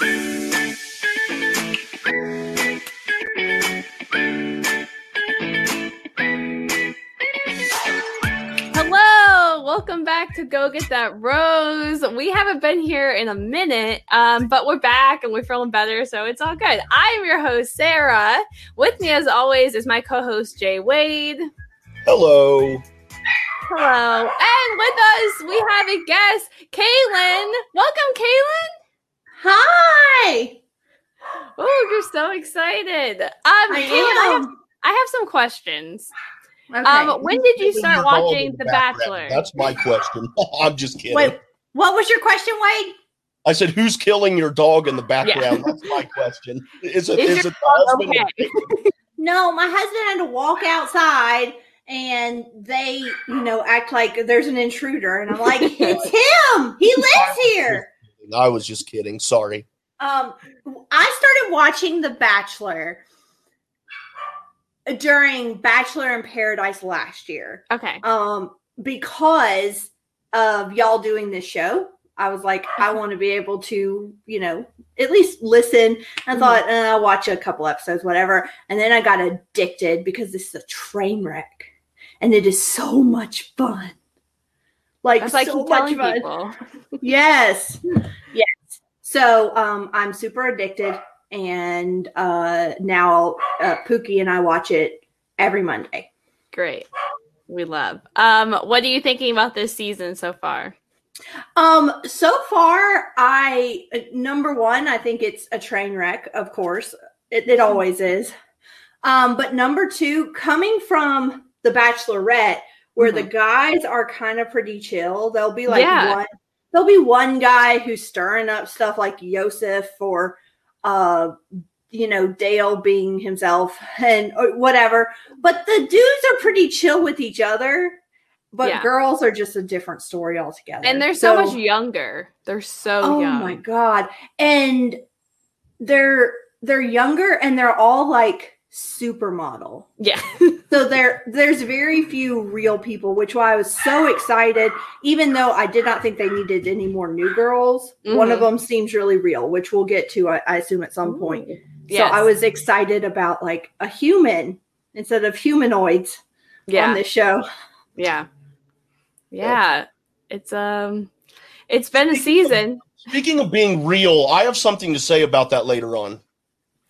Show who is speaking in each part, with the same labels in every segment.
Speaker 1: Hello, welcome back to Go Get That Rose. We haven't been here in a minute, um, but we're back and we're feeling better, so it's all good. I am your host, Sarah. With me, as always, is my co host, Jay Wade.
Speaker 2: Hello.
Speaker 1: Hello. And with us, we have a guest, Kaylin. Welcome, Kaylin.
Speaker 3: Hi.
Speaker 1: Oh, you're so excited. Um, I, Kaylin, I, have, I have some questions. Okay. Um, when did you start watching The Bachelor?
Speaker 2: That's my question. I'm just kidding.
Speaker 3: Wait, what was your question, Wade?
Speaker 2: I said, "Who's killing your dog in the background?" Yeah. That's my question. Is it is, is it husband? Okay.
Speaker 3: no, my husband had to walk outside, and they, you know, act like there's an intruder, and I'm like, "It's him. He lives here."
Speaker 2: I was just kidding. Sorry.
Speaker 3: Um, I started watching The Bachelor during Bachelor in Paradise last year.
Speaker 1: Okay.
Speaker 3: Um, because of y'all doing this show, I was like, I want to be able to, you know, at least listen. I mm-hmm. thought, eh, I'll watch a couple episodes, whatever. And then I got addicted because this is a train wreck, and it is so much fun.
Speaker 1: Like, That's so much fun. People.
Speaker 3: yes, yes. So, um, I'm super addicted and uh, now uh, Pookie and I watch it every Monday.
Speaker 1: Great, we love. Um, what are you thinking about this season so far?
Speaker 3: Um, so far, I number one, I think it's a train wreck. Of course, it, it always is. Um, but number two, coming from the Bachelorette, where mm-hmm. the guys are kind of pretty chill, there'll be like yeah. one. There'll be one guy who's stirring up stuff like Yosef or uh you know Dale being himself and whatever. But the dudes are pretty chill with each other. But yeah. girls are just a different story altogether.
Speaker 1: And they're so, so much younger. They're so
Speaker 3: oh
Speaker 1: young.
Speaker 3: Oh my god. And they're they're younger and they're all like supermodel.
Speaker 1: Yeah.
Speaker 3: so there there's very few real people, which why I was so excited. Even though I did not think they needed any more new girls, mm-hmm. one of mm-hmm. them seems really real, which we'll get to, I, I assume, at some Ooh. point. Yes. So I was excited about like a human instead of humanoids yeah. on this show.
Speaker 1: Yeah. Yeah. It's um it's been a season.
Speaker 2: Speaking of being real, I have something to say about that later on.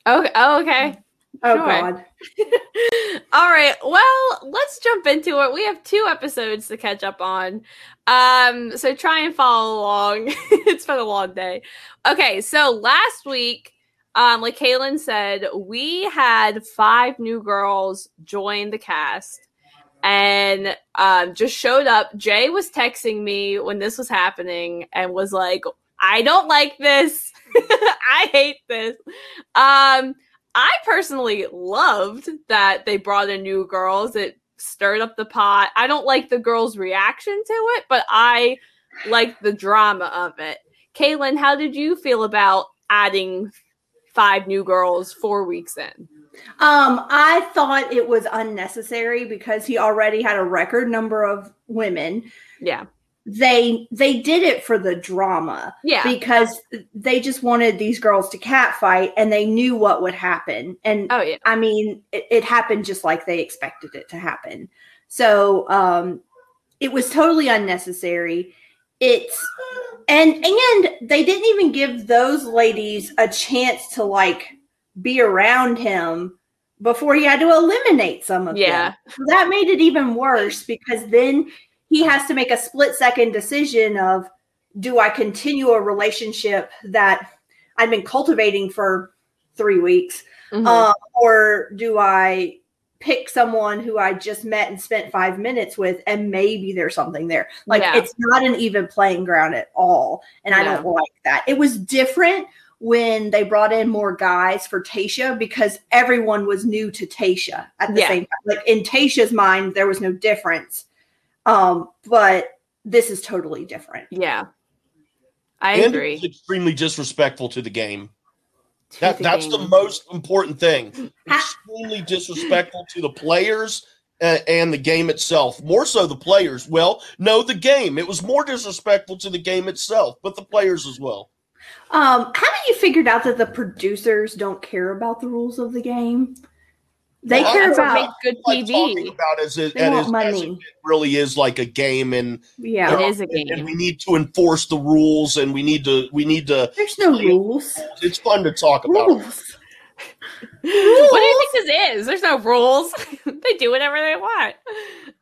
Speaker 1: Okay. Oh, okay.
Speaker 3: Oh sure. God.
Speaker 1: All right. Well, let's jump into it. We have two episodes to catch up on. Um, so try and follow along. it's been a long day. Okay, so last week, um, like Kaylin said, we had five new girls join the cast and um just showed up. Jay was texting me when this was happening and was like, I don't like this. I hate this. Um I personally loved that they brought in new girls. It stirred up the pot. I don't like the girls' reaction to it, but I like the drama of it. Kaylin, how did you feel about adding five new girls four weeks in?
Speaker 3: Um, I thought it was unnecessary because he already had a record number of women.
Speaker 1: Yeah
Speaker 3: they they did it for the drama
Speaker 1: yeah.
Speaker 3: because they just wanted these girls to catfight and they knew what would happen. And
Speaker 1: oh yeah.
Speaker 3: I mean it, it happened just like they expected it to happen. So um it was totally unnecessary. It's and and they didn't even give those ladies a chance to like be around him before he had to eliminate some of
Speaker 1: yeah.
Speaker 3: them. So that made it even worse because then he has to make a split second decision of do I continue a relationship that I've been cultivating for three weeks, mm-hmm. uh, or do I pick someone who I just met and spent five minutes with, and maybe there's something there? Like yeah. it's not an even playing ground at all, and I don't like that. It was different when they brought in more guys for Tayshia because everyone was new to Tayshia at the yeah. same time. Like in Tayshia's mind, there was no difference um, but this is totally different.
Speaker 1: Yeah. I
Speaker 2: and
Speaker 1: agree.
Speaker 2: It's extremely disrespectful to the game. To that, the that's game. the most important thing. extremely disrespectful to the players uh, and the game itself. More so the players. Well, no, the game. It was more disrespectful to the game itself, but the players as well.
Speaker 3: Um, haven't you figured out that the producers don't care about the rules of the game? They
Speaker 2: Well,
Speaker 3: care
Speaker 1: That's
Speaker 3: about
Speaker 1: makes good TV.
Speaker 2: about as it,
Speaker 3: They
Speaker 2: and
Speaker 3: want
Speaker 2: as, as
Speaker 3: money.
Speaker 2: it really is like a game, and
Speaker 3: yeah.
Speaker 1: It is a game.
Speaker 2: and we need to enforce the rules, and we need to we need to.
Speaker 3: There's no rules.
Speaker 2: It's fun to talk about.
Speaker 3: Rules.
Speaker 1: What do you think this is? There's no rules. they do whatever they want.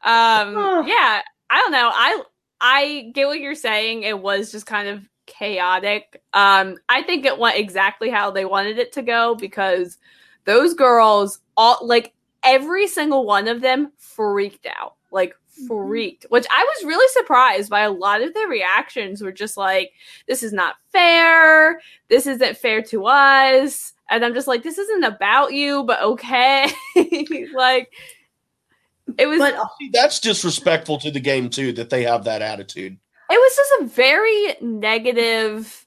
Speaker 1: Um,
Speaker 3: Oh.
Speaker 1: yeah, I don't know. I I get what you're saying. It was just kind of chaotic. Um, I think it went exactly how they wanted it to go because those girls all like every single one of them freaked out. Like mm-hmm. freaked, which I was really surprised by a lot of their reactions were just like, this is not fair. This isn't fair to us. And I'm just like, this isn't about you, but okay. like it was
Speaker 3: But uh,
Speaker 2: See, that's disrespectful to the game too. That they have that attitude.
Speaker 1: it was just a very negative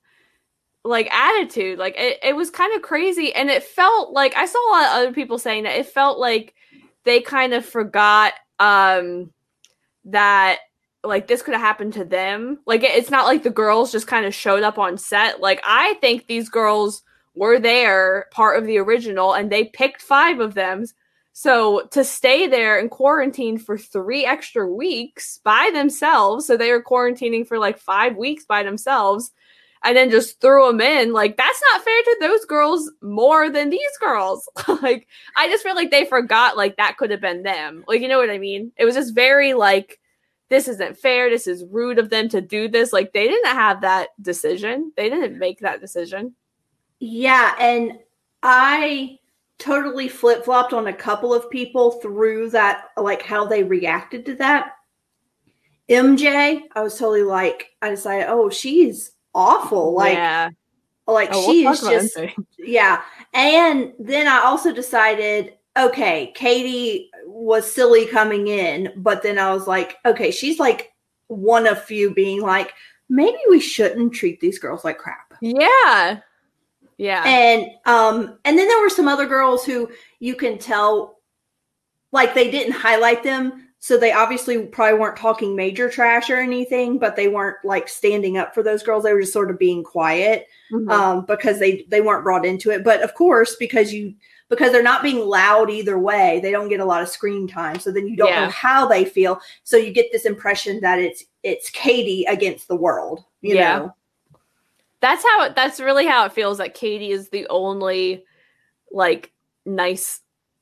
Speaker 1: like attitude like it, it was kind of crazy and it felt like i saw a lot of other people saying that it felt like they kind of forgot um that like this could have happened to them. Like it, it's not like the girls just kind of showed up on set. Like i think these girls were there part of the original and they picked five of them. So to stay there in quarantine for three extra weeks by themselves, so they were quarantining for like five weeks by themselves, and then just threw them in, like that's not fair to those girls more than these girls. like I just feel like they forgot like that could have been them. Like you know what I mean? It was just very like this isn't fair. This is rude of them to do this. Like they didn't have that decision. They didn't make that decision.
Speaker 3: yeah, and I totally flip flopped on a couple of people through that, like how they reacted to that. MJ, I was totally like, I decided, oh, she's awful. Like,
Speaker 1: yeah,
Speaker 3: like
Speaker 1: Oh,
Speaker 3: she
Speaker 1: we'll
Speaker 3: is just Yeah. And then I also decided, okay, Katie was silly coming in, but then I was like, okay, she's like one of few being like, maybe we shouldn't treat these girls like crap.
Speaker 1: yeah, yeah.
Speaker 3: And um and then there were some other girls who you can tell like they didn't highlight them, so they obviously probably weren't talking major trash or anything, but they weren't like standing up for those girls. They were just sort of being quiet
Speaker 1: Mhm.
Speaker 3: um, because they they weren't brought into it. But of course, because you because they're not being loud either way, they don't get a lot of screen time. So then you don't
Speaker 1: Yeah.
Speaker 3: know how they feel. So you get this impression that it's it's Katie against the world. You
Speaker 1: Yeah.
Speaker 3: know,
Speaker 1: that's how it, that's really how it feels that Katie is the only like nice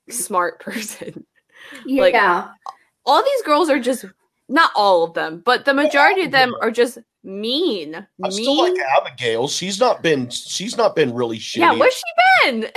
Speaker 1: smart person. Like-
Speaker 3: yeah,
Speaker 1: All these girls are just not all of them, but the majority of them are just mean.
Speaker 2: I
Speaker 1: mean.
Speaker 2: still like Abigail. She's not been she's not been really shitty.
Speaker 1: yeah, where's she been?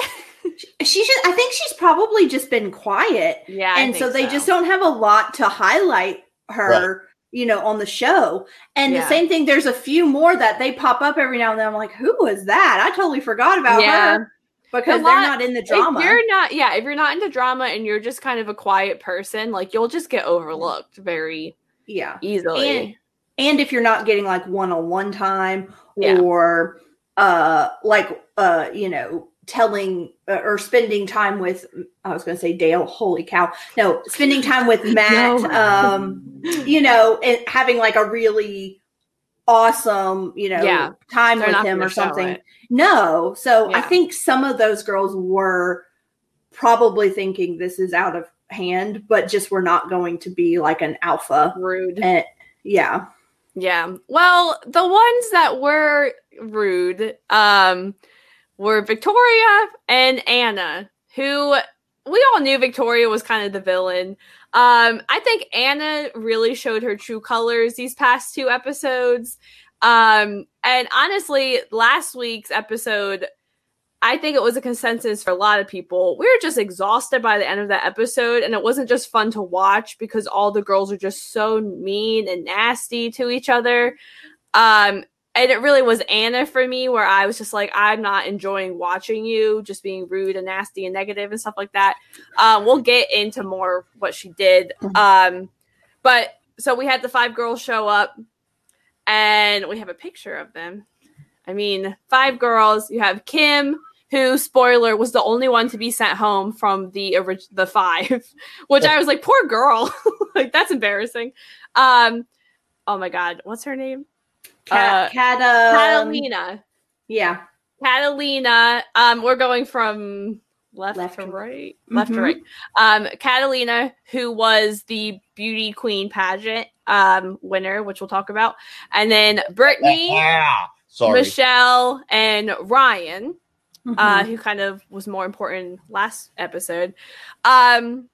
Speaker 3: she's just. I think she's probably just been quiet,
Speaker 1: yeah, I
Speaker 3: and so
Speaker 1: think
Speaker 3: they just don't have a lot to highlight her. You know, on the show. And
Speaker 1: Yeah.
Speaker 3: the same thing, there's a few more that they pop up every now and then. I'm like, who was that? I totally forgot about
Speaker 1: Yeah.
Speaker 3: her because
Speaker 1: A
Speaker 3: they're not in the drama.
Speaker 1: If you're not, yeah, if you're not into drama and you're just kind of a quiet person, like you'll just get overlooked very
Speaker 3: Yeah.
Speaker 1: easily.
Speaker 3: And and if you're not getting like one-on-one time
Speaker 1: Yeah.
Speaker 3: or uh like uh you know telling uh, or spending time with I was going to say Dale holy cow no spending time with Matt
Speaker 1: No.
Speaker 3: um you know and having like a really awesome you know
Speaker 1: Yeah.
Speaker 3: time
Speaker 1: They're
Speaker 3: with him or something
Speaker 1: it.
Speaker 3: No so I think some of those girls were probably thinking this is out of hand but just were not going to be like an alpha
Speaker 1: Rude.
Speaker 3: and yeah
Speaker 1: Yeah. Well, the ones that were rude um were Victoria and Anna, who we all knew Victoria was kind of the villain. Um I think Anna really showed her true colors these past two episodes. Um and honestly, last week's episode I think it was a consensus for a lot of people. We were just exhausted by the end of that episode, and it wasn't just fun to watch because all the girls are just so mean and nasty to each other. Um, and it really was Anna for me, where I was just like, I'm not enjoying watching you just being rude and nasty and negative and stuff like that. Um, we'll get into more what she did. Um, but so we had the five girls show up, and we have a picture of them. I mean, five girls. You have Kim, who spoiler was the only one to be sent home from the orig- the five, which I was like, poor girl, like that's embarrassing. Um, oh my god, what's her name?
Speaker 3: Cat,
Speaker 1: Uh,
Speaker 3: Cat, um,
Speaker 1: Catalina.
Speaker 3: Yeah.
Speaker 1: Catalina. Um, we're going from left,
Speaker 3: Left
Speaker 1: to
Speaker 3: to-
Speaker 1: right, left to
Speaker 3: Mhm.
Speaker 1: right. Um, Catalina, who was the beauty queen pageant um winner, which we'll talk about, and then Brittany,
Speaker 2: Yeah. Sorry.
Speaker 1: Michelle, and Ryan. uh,
Speaker 3: Mhm.
Speaker 1: who kind of was more important last episode. Um,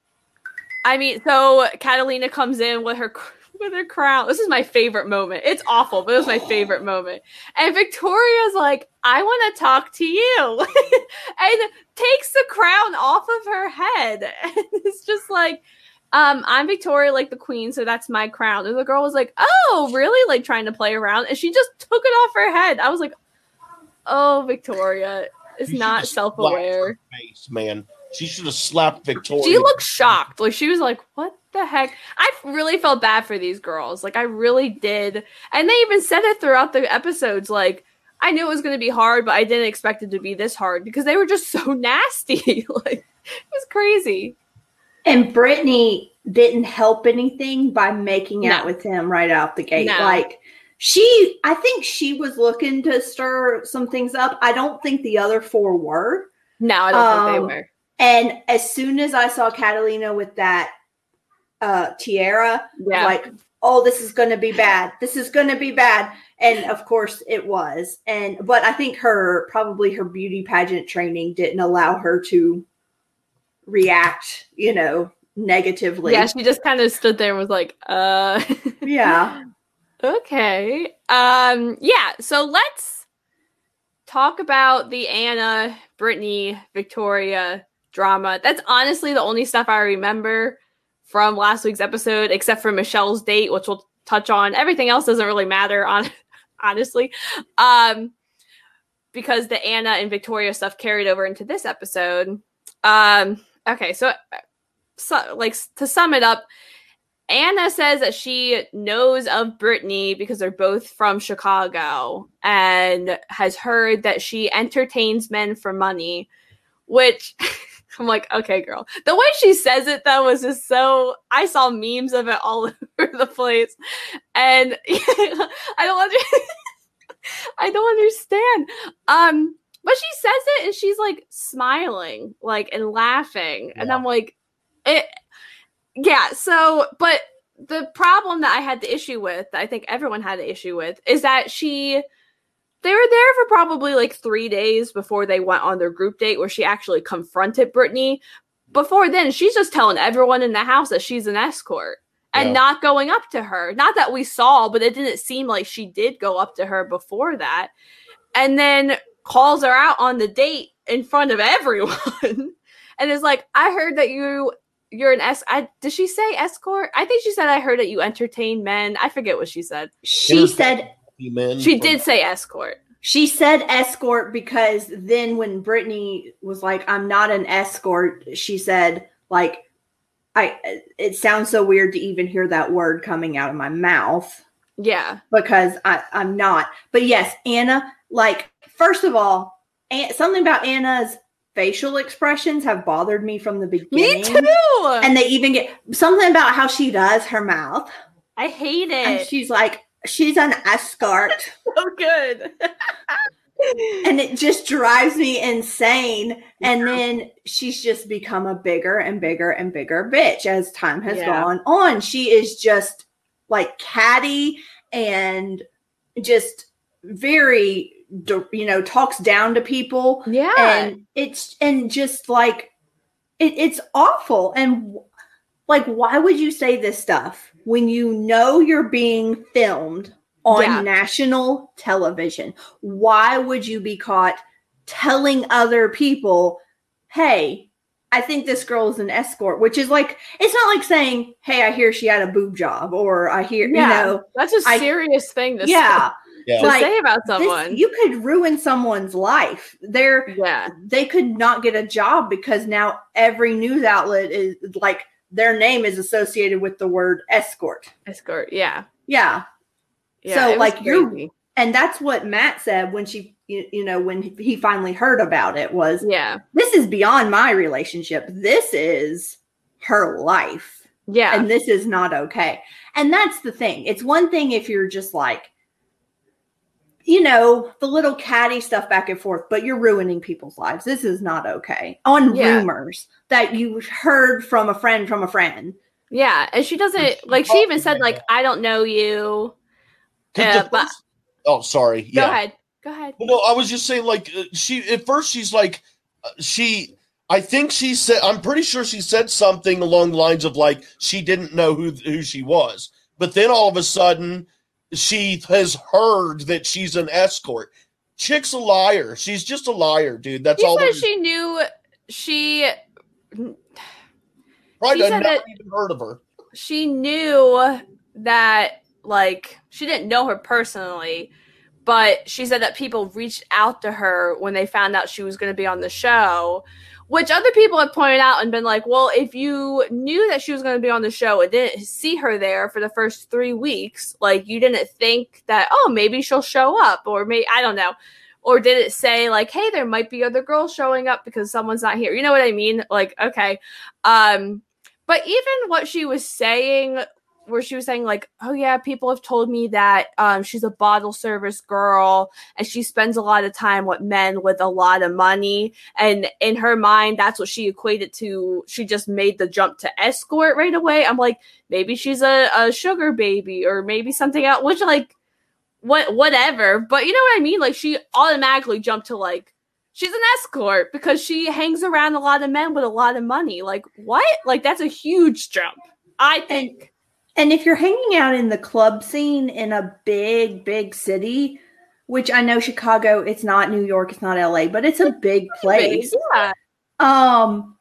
Speaker 1: I mean, so Catalina comes in with her with her crown. This is my favorite moment. It's awful, but it was my favorite moment. And Victoria's like, "I want to talk to you," and takes the crown off of her head. And it's just like. Um, I'm Victoria, like the queen, so that's my crown. And the girl was like, "Oh, really?" Like trying to play around, and she just took it off her head. I was like, "Oh, Victoria, is not self aware.
Speaker 2: man. She should have slapped Victoria.
Speaker 1: She looked shocked. Like she was like, "What the heck?" I really felt bad for these girls. Like I really did. And they even said it throughout the episodes. Like I knew it was going to be hard, but I didn't expect it to be this hard because they were just so nasty. like it was crazy.
Speaker 3: And Brittany didn't help anything by making out with him right out the gate.
Speaker 1: No.
Speaker 3: Like she, I think she was looking to stir some things up. I don't think the other four were.
Speaker 1: No, I don't
Speaker 3: Um,
Speaker 1: think they were.
Speaker 3: And as soon as I saw Catalina with that uh, tiara,
Speaker 1: Yeah.
Speaker 3: like, oh, this is going to be bad. This is going to be bad. And of course it was. And, but I think her, probably her beauty pageant training didn't allow her to react, you know, negatively.
Speaker 1: yeah, she just kind of stood there and was like, "Uh."
Speaker 3: Yeah.
Speaker 1: Okay. Um yeah, so let's talk about the Anna, Brittany, Victoria drama. That's honestly the only stuff I remember from last week's episode except for Michelle's date, which we'll touch on. Everything else doesn't really matter on honestly. Um because the Anna and Victoria stuff carried over into this episode. Um okay, so so like to sum it up, Anna says that she knows of Brittany because they're both from Chicago and has heard that she entertains men for money, which I'm like, okay, girl. The way she says it though was just so I saw memes of it all over the place. And I don't under- I don't understand. Um but she says it and she's like smiling, like and laughing. And I'm like, it yeah so but the problem that i had the issue with that i think everyone had the issue with is that she they were there for probably like three days before they went on their group date where she actually confronted brittany before then she's just telling everyone in the house that she's an escort and
Speaker 2: Yeah.
Speaker 1: not going up to her not that we saw but it didn't seem like she did go up to her before that and then calls her out on the date in front of everyone and is like i heard that you you're an es I did she say escort? I think she said I heard that you entertain men. I forget what she said.
Speaker 3: She
Speaker 2: Here's-
Speaker 3: said
Speaker 2: Men
Speaker 1: She
Speaker 2: from-
Speaker 1: did say escort.
Speaker 3: she said escort because then when Brittany was like, I'm not an escort, she said, like, I it sounds so weird to even hear that word coming out of my mouth
Speaker 1: Yeah.
Speaker 3: because I, I'm not. But yes, Anna, like, first of all, something about Anna's facial expressions have bothered me from the beginning.
Speaker 1: Me too.
Speaker 3: And they even get something about how she does her mouth.
Speaker 1: I hate it.
Speaker 3: And
Speaker 1: it.
Speaker 3: she's like, she's an escort.
Speaker 1: so good.
Speaker 3: and it just drives me insane. And then she's just become a bigger and bigger and bigger bitch as time has
Speaker 1: Yeah.
Speaker 3: gone on. She is just like catty and just very, you know, talks down to people.
Speaker 1: yeah.
Speaker 3: And it's, and just like, it, it's awful. And like, why would you say this stuff when you know you're being filmed on
Speaker 1: Yeah.
Speaker 3: national television? Why would you be caught telling other people, hey, I think this girl is an escort, which is like, it's not like saying, hey, I hear she had a boob job, or I hear,
Speaker 1: Yeah.
Speaker 3: you know,
Speaker 1: That's a serious thing to,
Speaker 3: yeah,
Speaker 2: Yeah.
Speaker 1: to
Speaker 3: Like,
Speaker 1: say about
Speaker 3: this-
Speaker 1: someone.
Speaker 3: you could ruin someone's life. They're,
Speaker 1: yeah.
Speaker 3: they could not get a job because now every news outlet is like their name is associated with the word escort.
Speaker 1: Escort. Yeah.
Speaker 3: Yeah.
Speaker 1: Yeah.
Speaker 3: So, like, you're- And that's what Matt said when she, you, you know, when he finally heard about it was
Speaker 1: Yeah.
Speaker 3: this is beyond my relationship. This is her life.
Speaker 1: Yeah.
Speaker 3: And this is not okay. And that's the thing. It's one thing if you're just like, you know, the little catty stuff back and forth, but you're ruining people's lives. This is not okay. On
Speaker 1: Yeah.
Speaker 3: rumors that you heard from a friend from a friend.
Speaker 1: Yeah, and she doesn't like. She even said like, "I don't know you. Yeah, but-
Speaker 2: first- oh, sorry.
Speaker 1: Go
Speaker 2: Yeah.
Speaker 1: ahead. Go ahead.
Speaker 2: Well, no, I was just saying, like, uh, she at first she's like, uh, she, I think she said, I'm pretty sure she said something along the lines of like she didn't know who who she was, but then all of a sudden she has heard that she's an escort. Chick's a liar. She's just a liar, dude. That's
Speaker 1: She
Speaker 2: all.
Speaker 1: said she knew she
Speaker 2: Right?
Speaker 1: she
Speaker 2: I
Speaker 1: said
Speaker 2: never
Speaker 1: that-
Speaker 2: even heard of her.
Speaker 1: she knew that like she didn't know her personally, but she said that people reached out to her when they found out she was going to be on the show. Which other people have pointed out and been like, well, if you knew that she was going to be on the show and didn't see her there for the first three weeks, like you didn't think that, oh, maybe she'll show up, or maybe, I don't know. Or did it say, like, hey, there might be other girls showing up because someone's not here? You know what I mean? Like, okay. Um, but even what she was saying where she was saying like oh yeah people have told me that um, she's a bottle service girl and she spends a lot of time with men with a lot of money. And in her mind that's what she equated to she just made the jump to escort right away. I'm like maybe she's a, a sugar baby or maybe something else which like what whatever. But you know what i mean? Like she automatically jumped to like she's an escort because she hangs around a lot of men with a lot of money. Like what? Like that's a huge jump i think
Speaker 3: And if you're hanging out in the club scene in a big, big city, which I know Chicago, it's not New York, it's not LA, but it's a big place.
Speaker 1: yeah
Speaker 3: Um,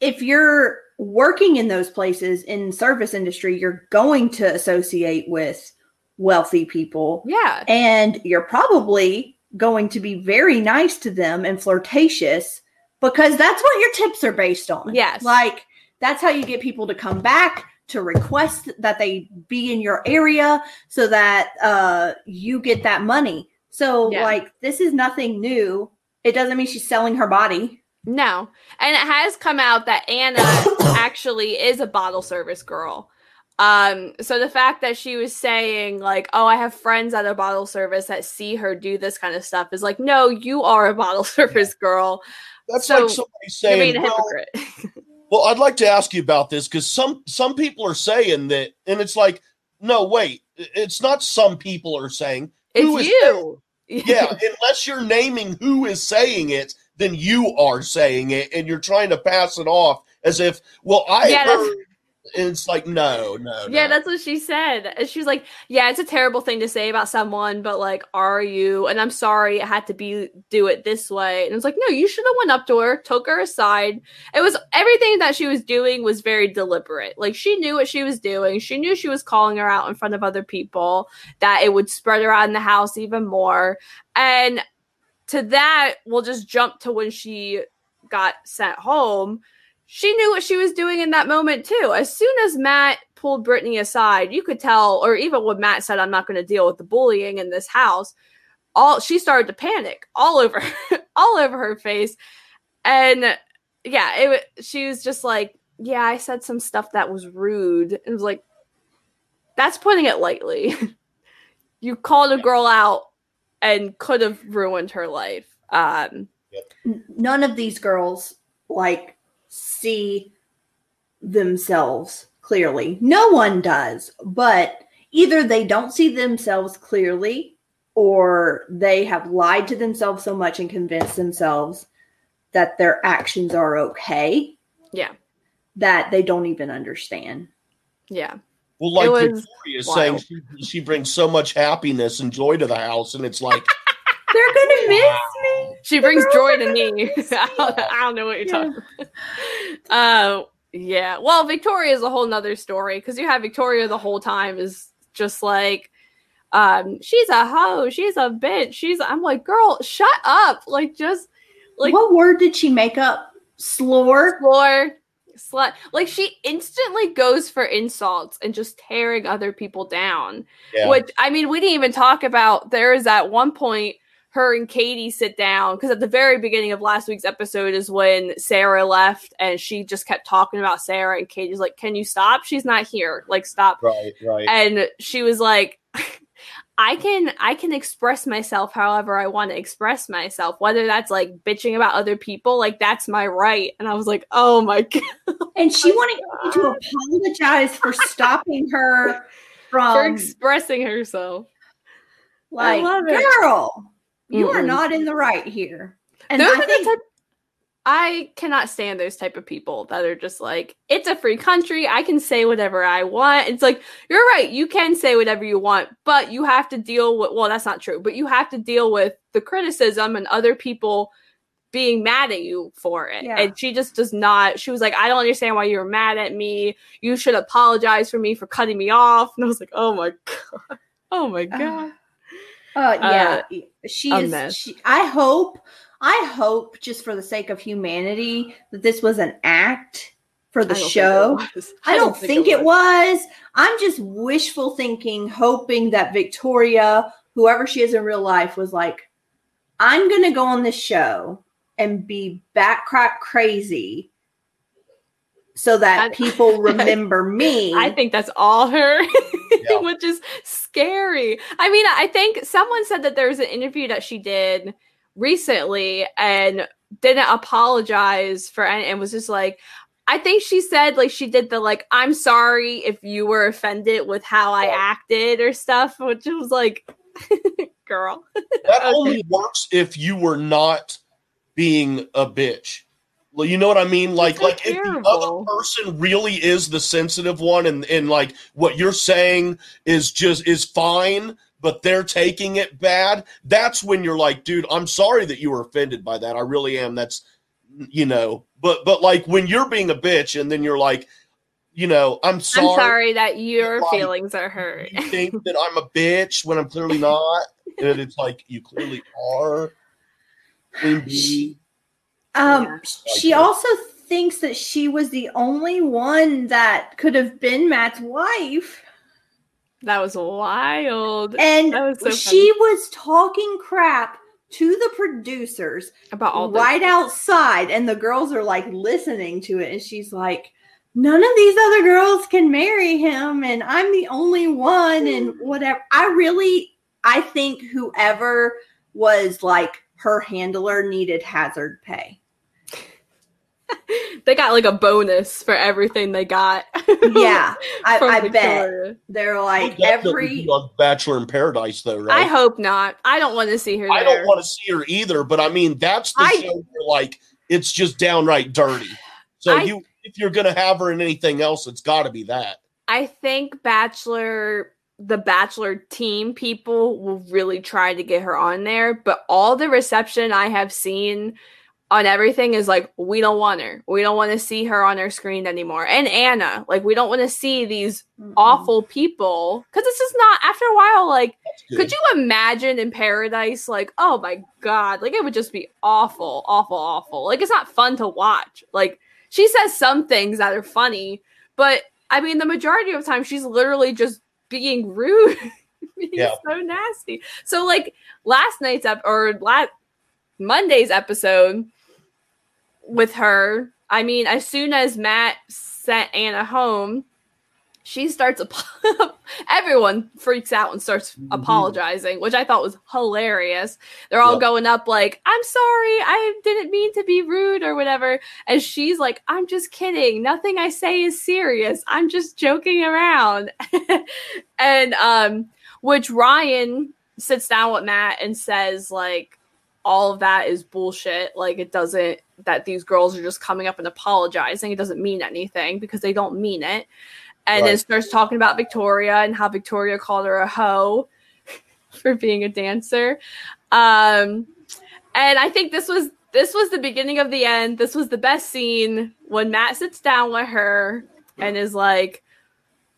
Speaker 3: if you're working in those places in service industry, you're going to associate with wealthy people,
Speaker 1: yeah
Speaker 3: and you're probably going to be very nice to them and flirtatious because that's what your tips are based on.
Speaker 1: Yes.
Speaker 3: like that's how you get people to come back to request that they be in your area so that uh you get that money. So
Speaker 1: Yeah.
Speaker 3: like this is nothing new. It doesn't mean she's selling her body.
Speaker 1: No. And it has come out that Anna actually is a bottle service girl. Um, so the fact that she was saying, like, oh, I have friends at a bottle service that see her do this kind of stuff is like, no, you are a bottle service girl.
Speaker 2: That's
Speaker 1: So,
Speaker 2: like somebody
Speaker 1: You're
Speaker 2: saying,
Speaker 1: being a
Speaker 2: well,
Speaker 1: hypocrite.
Speaker 2: Well, I'd like to ask you about this because some some people are saying that, and it's like, no, wait, it's not. Some people are saying,
Speaker 1: it's
Speaker 2: is
Speaker 1: you.
Speaker 2: yeah, unless you're naming who is saying it, then you are saying it, and you're trying to pass it off as if, well, I
Speaker 1: Yeah,
Speaker 2: heard. And it's like, no, no,
Speaker 1: Yeah,
Speaker 2: no.
Speaker 1: that's what she said. And she was like, "Yeah, it's a terrible thing to say about someone, but like, are you?" And I'm sorry, it had to be do it this way. And it's like, no, you should have went up to her, took her aside. It was everything that she was doing was very deliberate. Like she knew what she was doing. She knew she was calling her out in front of other people. That it would spread around the house even more. And to that, we'll just jump to when she got sent home she knew what she was doing in that moment too. As soon as Matt pulled Brittany aside, you could tell, or even when Matt said, "I'm not going to deal with the bullying in this house," all she started to panic all over, all over her face, and yeah, it. She was just like, "Yeah, I said some stuff that was rude." It was like, that's putting it lightly. you called a girl out and could have ruined her life. Um,
Speaker 3: None of these girls like see themselves clearly. No one does, but either they don't see themselves clearly or they have lied to themselves so much and convinced themselves that their actions are okay
Speaker 1: yeah,
Speaker 3: that they don't even understand.
Speaker 1: yeah.
Speaker 2: Well, like
Speaker 1: It was
Speaker 2: Victoria is saying, she, she brings so much happiness and joy to the house, and it's like,
Speaker 3: They're gonna miss me.
Speaker 1: She brings joy to me. I, don't, I don't know what you're
Speaker 3: Yeah.
Speaker 1: talking about. Uh, yeah. Well, Victoria is a whole nother story because you have Victoria the whole time is just like, um, she's a hoe, she's a bitch, she's. I'm like, girl, shut up. Like, just like
Speaker 3: what word did she make up? Slore.
Speaker 1: floor slut. Like, she instantly goes for insults and just tearing other people down.
Speaker 2: yeah,
Speaker 1: Which I mean, we didn't even talk about. There is at one point her and Katie sit down because at the very beginning of last week's episode is when Sarah left and she just kept talking about Sarah and Katie's like, "Can you stop? She's not here. Like, stop."
Speaker 2: right, right.
Speaker 1: And she was like, I can I can express myself however I want to express myself, whether that's like bitching about other people, like that's my right. And I was like, oh my god.
Speaker 3: And she wanted me to apologize for stopping her from
Speaker 1: for expressing herself.
Speaker 3: Like, girl, you Mm-mm. are not in the right here.
Speaker 1: And Those I think type- I cannot stand those type of people that are just like, it's a free country. I can say whatever I want. It's like, you're right. You can say whatever you want, but you have to deal with, well, that's not true, but you have to deal with the criticism and other people being mad at you for it. Yeah. And she just does not, she was like, I don't understand why you're mad at me. You should apologize for me for cutting me off. And I was like, oh my God. Oh my God.
Speaker 3: Uh, uh yeah. Uh, she is, she, I hope I hope, just for the sake of humanity, that this was an act for the I show. I, I, don't, think, think it, was. was. I'm just wishful thinking, hoping that Victoria, whoever she is in real life, was like, I'm going to go on this show and be back crack crazy so that people remember me.
Speaker 1: I think that's all her, yeah. which is scary. I mean, I think someone said that there was an interview that she did recently and didn't apologize for any and was just like I think she said like she did the like I'm sorry if you were offended with how I acted or stuff, which was like girl.
Speaker 2: that okay. only works if you were not being a bitch. Well, you know what I mean? Like, like if the other person really is the sensitive one, and and like what you're saying is just is fine, but they're taking it bad, that's when you're like, dude, I'm sorry that you were offended by that. I really am. That's you know, but but like when you're being a bitch and then you're like, you know, I'm sorry.
Speaker 1: I'm sorry that your like, feelings are hurt.
Speaker 2: you think that I'm a bitch when I'm clearly not. and it's like you clearly are.
Speaker 3: She, um, yeah. she also thinks that she was the only one that could have been Matt's wife.
Speaker 1: That was wild.
Speaker 3: And was so she was talking crap to the producers
Speaker 1: about all
Speaker 3: right outside, and the girls are like listening to it, and she's like, None of these other girls can marry him, and I'm the only one, and whatever. I really I think whoever was like her handler needed hazard pay.
Speaker 1: they got like a bonus for everything they got.
Speaker 3: yeah, I, I bet they're like every
Speaker 2: on Bachelor in Paradise, though, right?
Speaker 1: I hope not. I don't want to see her.
Speaker 2: I don't want to see her either. But I mean, that's the I, show where like it's just downright dirty. So I, you, if you're gonna have her in anything else, it's got to be that.
Speaker 1: I think Bachelor the Bachelor team people will really try to get her on there, but all the reception I have seen on everything is like we don't want her. We don't want to see her on our screen anymore. And Anna, like we don't want to see these mm-hmm. awful people because it's just not. After a while, like could you imagine in paradise? Like oh my god, like it would just be awful, awful, awful. Like it's not fun to watch. Like she says some things that are funny, but I mean the majority of the time she's literally just being rude. being yeah. so nasty. So like last night's ep- or last Monday's episode with her. I mean, as soon as Matt sent Anna home, she starts everyone freaks out and starts mm-hmm. apologizing which i thought was hilarious they're all yep. going up like i'm sorry i didn't mean to be rude or whatever and she's like i'm just kidding nothing i say is serious i'm just joking around and um which ryan sits down with matt and says like all of that is bullshit like it doesn't that these girls are just coming up and apologizing. It doesn't mean anything because they don't mean it. And right. then starts talking about Victoria and how Victoria called her a hoe for being a dancer. Um, and I think this was this was the beginning of the end. This was the best scene when Matt sits down with her and is like,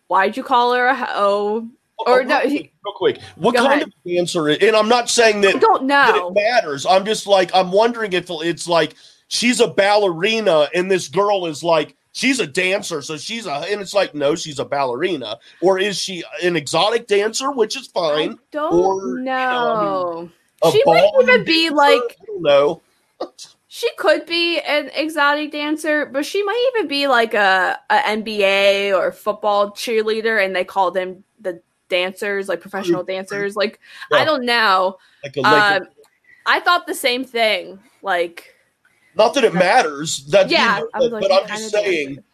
Speaker 1: "Why'd you call her a hoe?"
Speaker 2: Or oh, no, real, quick, real quick, what kind ahead. of dancer? And I'm not saying that
Speaker 1: I don't know
Speaker 2: it matters. I'm just like I'm wondering if it's like she's a ballerina and this girl is like she's a dancer so she's a and it's like no she's a ballerina or is she an exotic dancer which is fine I
Speaker 1: don't or, know, you know she might even be like
Speaker 2: no
Speaker 1: she could be an exotic dancer but she might even be like a, a nba or football cheerleader and they call them the dancers, like professional dancers. Like
Speaker 2: Yeah.
Speaker 1: I don't know.
Speaker 2: Like a
Speaker 1: Um, I thought the same thing. Like
Speaker 2: Not that it matters. That you
Speaker 1: Yeah,
Speaker 2: know,
Speaker 1: I was
Speaker 2: but,
Speaker 1: like,
Speaker 2: but I'm just saying.
Speaker 1: dancer?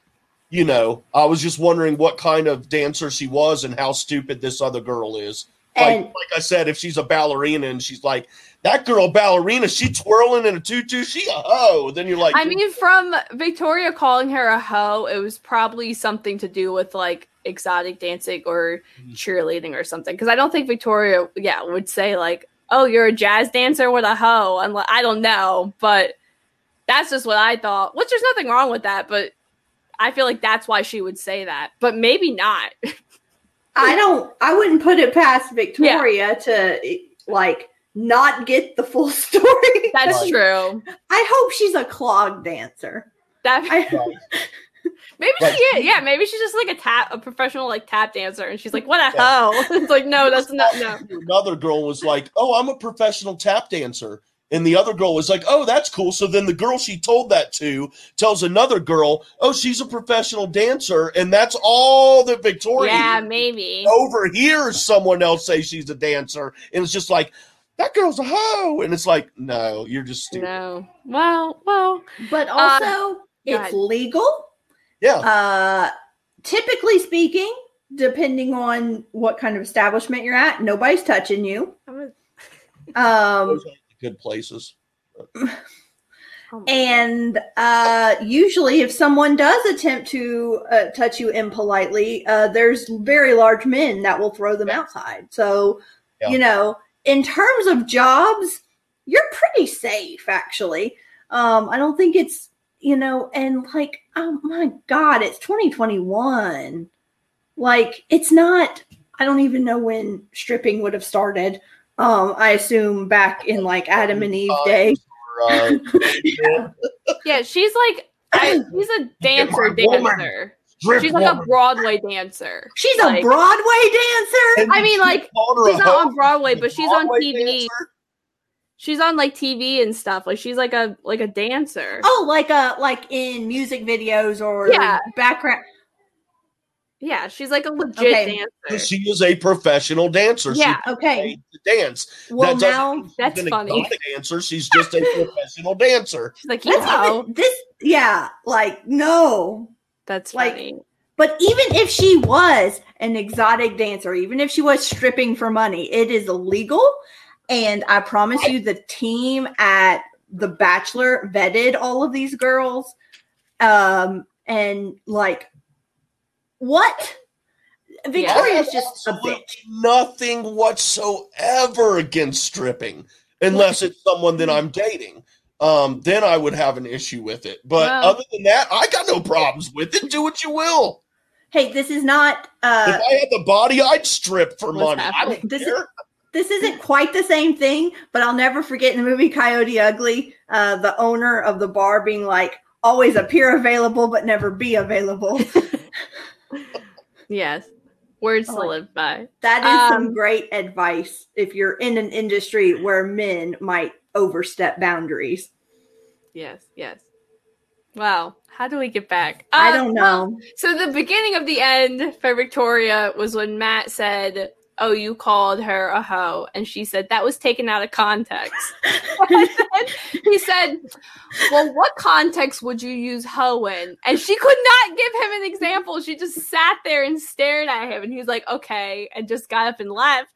Speaker 2: You know, I was just wondering what kind of dancer she was and how stupid this other girl is. Like,
Speaker 3: And-
Speaker 2: like I said, if she's a ballerina and she's like that girl ballerina, she twirling in a tutu, she a hoe. Then you're like,
Speaker 1: I mean, from Victoria calling her a hoe, it was probably something to do with like exotic dancing or
Speaker 2: Mhm.
Speaker 1: cheerleading or something. Because I don't think Victoria, yeah, would say like, "Oh, you're a jazz dancer with a hoe." And I don't know, but that's just what I thought. Which there's nothing wrong with that, but I feel like that's why she would say that. But maybe not.
Speaker 3: I don't. I wouldn't put it past Victoria to like not get the full story.
Speaker 1: That's
Speaker 2: Right.
Speaker 1: true.
Speaker 3: I hope she's a clog dancer.
Speaker 1: That
Speaker 3: I,
Speaker 1: maybe
Speaker 2: Right.
Speaker 1: she is. Yeah, maybe she's just like a tap, a professional like tap dancer, and she's like, "What a
Speaker 2: Yeah.
Speaker 1: hoe!" it's like, no, that's not no.
Speaker 2: another girl was like, "Oh, I'm a professional tap dancer." And the other girl was like, "Oh, that's cool." So then the girl she told that to tells another girl, "Oh, she's a professional dancer," and that's all that Victoria
Speaker 1: Yeah, maybe.
Speaker 2: overhears someone else say she's a dancer, and it's just like, "That girl's a hoe," and it's like, "No, you're just stupid."
Speaker 1: No. Well, well.
Speaker 3: but also, uh, it's
Speaker 1: ahead.
Speaker 3: legal.
Speaker 2: Yeah,
Speaker 3: Uh, typically speaking, depending on what kind of establishment you're at, nobody's touching you. Um,
Speaker 2: good places.
Speaker 1: a, oh my-
Speaker 3: and uh, usually, if someone does attempt to uh, touch you impolitely, uh, there's very large men that will throw them
Speaker 2: Yeah.
Speaker 3: outside. So,
Speaker 2: Yeah.
Speaker 3: you know, in terms of jobs, you're pretty safe, actually. Um, I don't think it's, you know, and like, oh my God, it's 2021. Like, it's not, I don't even know when stripping would have started. Um, I assume back in like Adam and Eve day.
Speaker 2: Or, uh,
Speaker 1: yeah, she's like I, she's a dancer dancer.
Speaker 2: strip
Speaker 1: She's like a. Broadway dancer.
Speaker 3: She's
Speaker 1: Like-
Speaker 3: a Broadway dancer.
Speaker 1: I mean, like,
Speaker 2: called her a
Speaker 1: She's not on Broadway, but she's on TV.
Speaker 2: dancer?
Speaker 1: She's on like TV and stuff. Like she's like a like a dancer.
Speaker 3: Oh, like a like in music videos or
Speaker 1: Yeah.
Speaker 3: background.
Speaker 1: Yeah, she's like a legit
Speaker 3: Okay.
Speaker 1: dancer.
Speaker 2: She is a professional dancer.
Speaker 1: Yeah.
Speaker 2: She
Speaker 3: Okay.
Speaker 2: paid to dance.
Speaker 3: Well,
Speaker 2: that
Speaker 3: now
Speaker 2: mean she's
Speaker 1: That's funny.
Speaker 2: exotic dancer. She's just a professional dancer.
Speaker 1: She's like,
Speaker 3: that's
Speaker 1: yo,
Speaker 3: even, this. Yeah, like no.
Speaker 1: that's
Speaker 3: like-
Speaker 1: funny.
Speaker 3: But even if she was an exotic dancer, even if she was stripping for money, it is illegal. And I promise you, the team at The Bachelor vetted all of these girls. Um, and like, what? Victoria's just a bitch.
Speaker 2: Nothing whatsoever against stripping, unless it's someone that I'm dating. Um, then I would have an issue with it. But
Speaker 1: Well-
Speaker 2: other than that, I got no problems with it. Do what you will.
Speaker 3: Hey, this is not. Uh,
Speaker 2: if I had the body, I'd strip for
Speaker 1: What's
Speaker 2: money. I don't
Speaker 3: This is-
Speaker 2: care.
Speaker 3: This isn't quite the same thing, but I'll never forget in the movie Coyote Ugly, uh, the owner of the bar being like, always appear available, but never be available.
Speaker 1: Yes. Words
Speaker 3: Oh,
Speaker 1: to live by.
Speaker 3: That is some
Speaker 1: Um,
Speaker 3: great advice if you're in an industry where men might overstep boundaries.
Speaker 1: Yes, yes. Wow. How do we get back?
Speaker 3: I
Speaker 1: Uh,
Speaker 3: don't
Speaker 1: well,
Speaker 3: know.
Speaker 1: So the beginning of the end for Victoria was when Matt said, "Oh, you called her a hoe," and she said that was taken out of context. He said, "Well, what context would you use hoe in?" And she could not give him an example. She just sat there and stared at him, and he was like, "Okay," and just got up and left.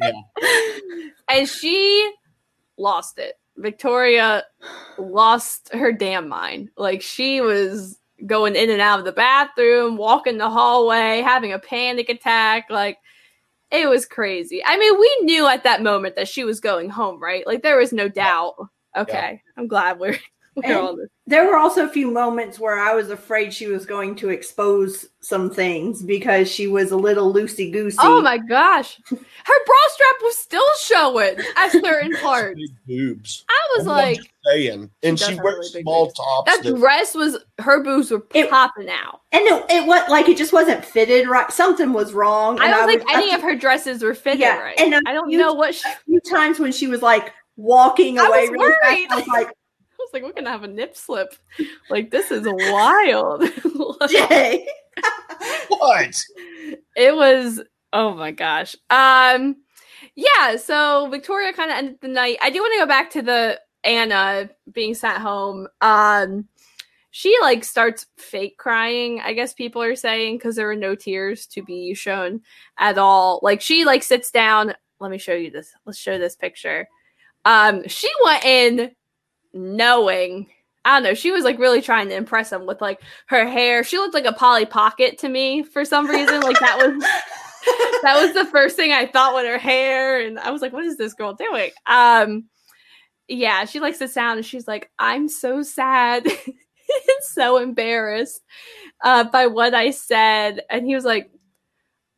Speaker 2: Yeah.
Speaker 1: and she lost it. Victoria lost her damn mind. Like she was going in and out of the bathroom, walking the hallway, having a panic attack. Like it was crazy. I mean, we knew at that moment that she was going home, right? Like there was no doubt. Okay, I'm glad we're we're
Speaker 3: And-
Speaker 1: on this.
Speaker 3: There were also a few moments where I was afraid she was going to expose some things because she was a little loosey goosey.
Speaker 1: Oh my gosh, her bra strap was still showing at certain parts.
Speaker 2: Big boobs.
Speaker 1: I was
Speaker 2: I'm
Speaker 1: like,
Speaker 2: saying. And
Speaker 1: does
Speaker 2: she
Speaker 1: have
Speaker 2: wears
Speaker 1: really
Speaker 2: small
Speaker 1: boobs.
Speaker 2: tops.
Speaker 1: that
Speaker 2: that-
Speaker 1: dress was her boobs were
Speaker 3: It-
Speaker 1: popping out.
Speaker 3: And it, it was like it just wasn't fitted right. Something was wrong.
Speaker 1: I don't think
Speaker 3: was-
Speaker 1: any of her dresses were fitted
Speaker 3: Yeah,
Speaker 1: right.
Speaker 3: and,
Speaker 1: I don't
Speaker 3: you-
Speaker 1: know what she, I
Speaker 3: a few times when she was like walking away.
Speaker 1: I
Speaker 3: away
Speaker 1: was
Speaker 3: really fast,
Speaker 1: worried.
Speaker 3: I was like,
Speaker 1: was like, we're gonna have a nip slip. Like this is wild.
Speaker 3: Jay.
Speaker 2: what?
Speaker 1: it was Oh my gosh. Um yeah, so Victoria kind of ended the night. I do want to go back to the Anna being sent home. Um she like starts fake crying, I guess people are saying because there were no tears to be shown at all. Like she like sits down, let me show you this. Let's show this picture. Um she went in knowing I don't know. She was like really trying to impress him with like her hair. She looked like a Polly Pocket to me for some reason. Like that was that was the first thing I thought with her hair, and I was like, "What is this girl doing?" Um, yeah, she likes the sound, and she's like, "I'm so sad, and so embarrassed uh, by what I said," and he was like,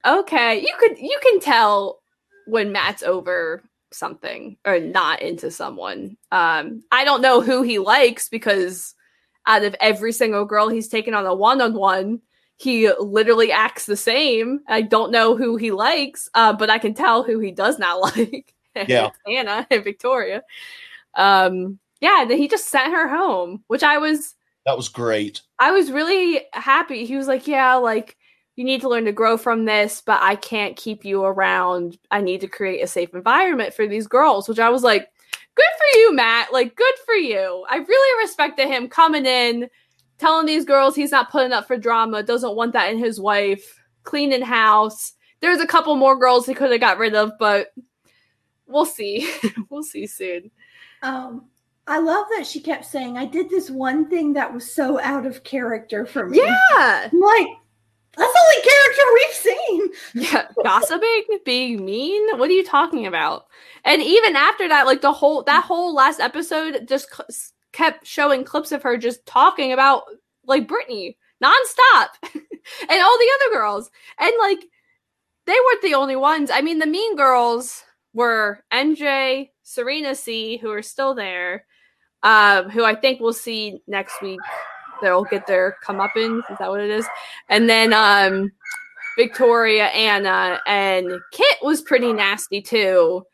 Speaker 1: "Okay, you could you can tell when Matt's over something or not into someone. Um, I don't know who he likes because out of every single girl he's taken on a one on one." he literally acts the same. I don't know who he likes, uh, but I can tell who he does not like.
Speaker 2: Yeah.
Speaker 1: Anna and Victoria. Um, yeah, then he just sent her home, which I was
Speaker 2: That was great.
Speaker 1: I was really happy. He was like, Yeah, like you need to learn to grow from this, but I can't keep you around. I need to create a safe environment for these girls, which I was like, Good for you, Matt. Like, good for you. I really respected him coming in telling these girls he's not putting up for drama, doesn't want that in his wife, cleaning house. There's a couple more girls he could have got rid of, but we'll see. we'll see soon.
Speaker 3: Um, I love that she kept saying, I did this one thing that was so out of character for me.
Speaker 1: Yeah.
Speaker 3: I'm like, that's the only character we've seen.
Speaker 1: Yeah. Gossiping, being mean. What are you talking about? And even after that, like the whole that whole last episode just kept showing clips of her just talking about like Brittany nonstop and all the other girls. And like they weren't the only ones. I mean, the mean girls were MJ, Serena C, who are still there, um, who I think we'll see next week. They'll get their comeuppance. Is that what it is? And then um, Victoria, Anna, and Kit was pretty nasty too.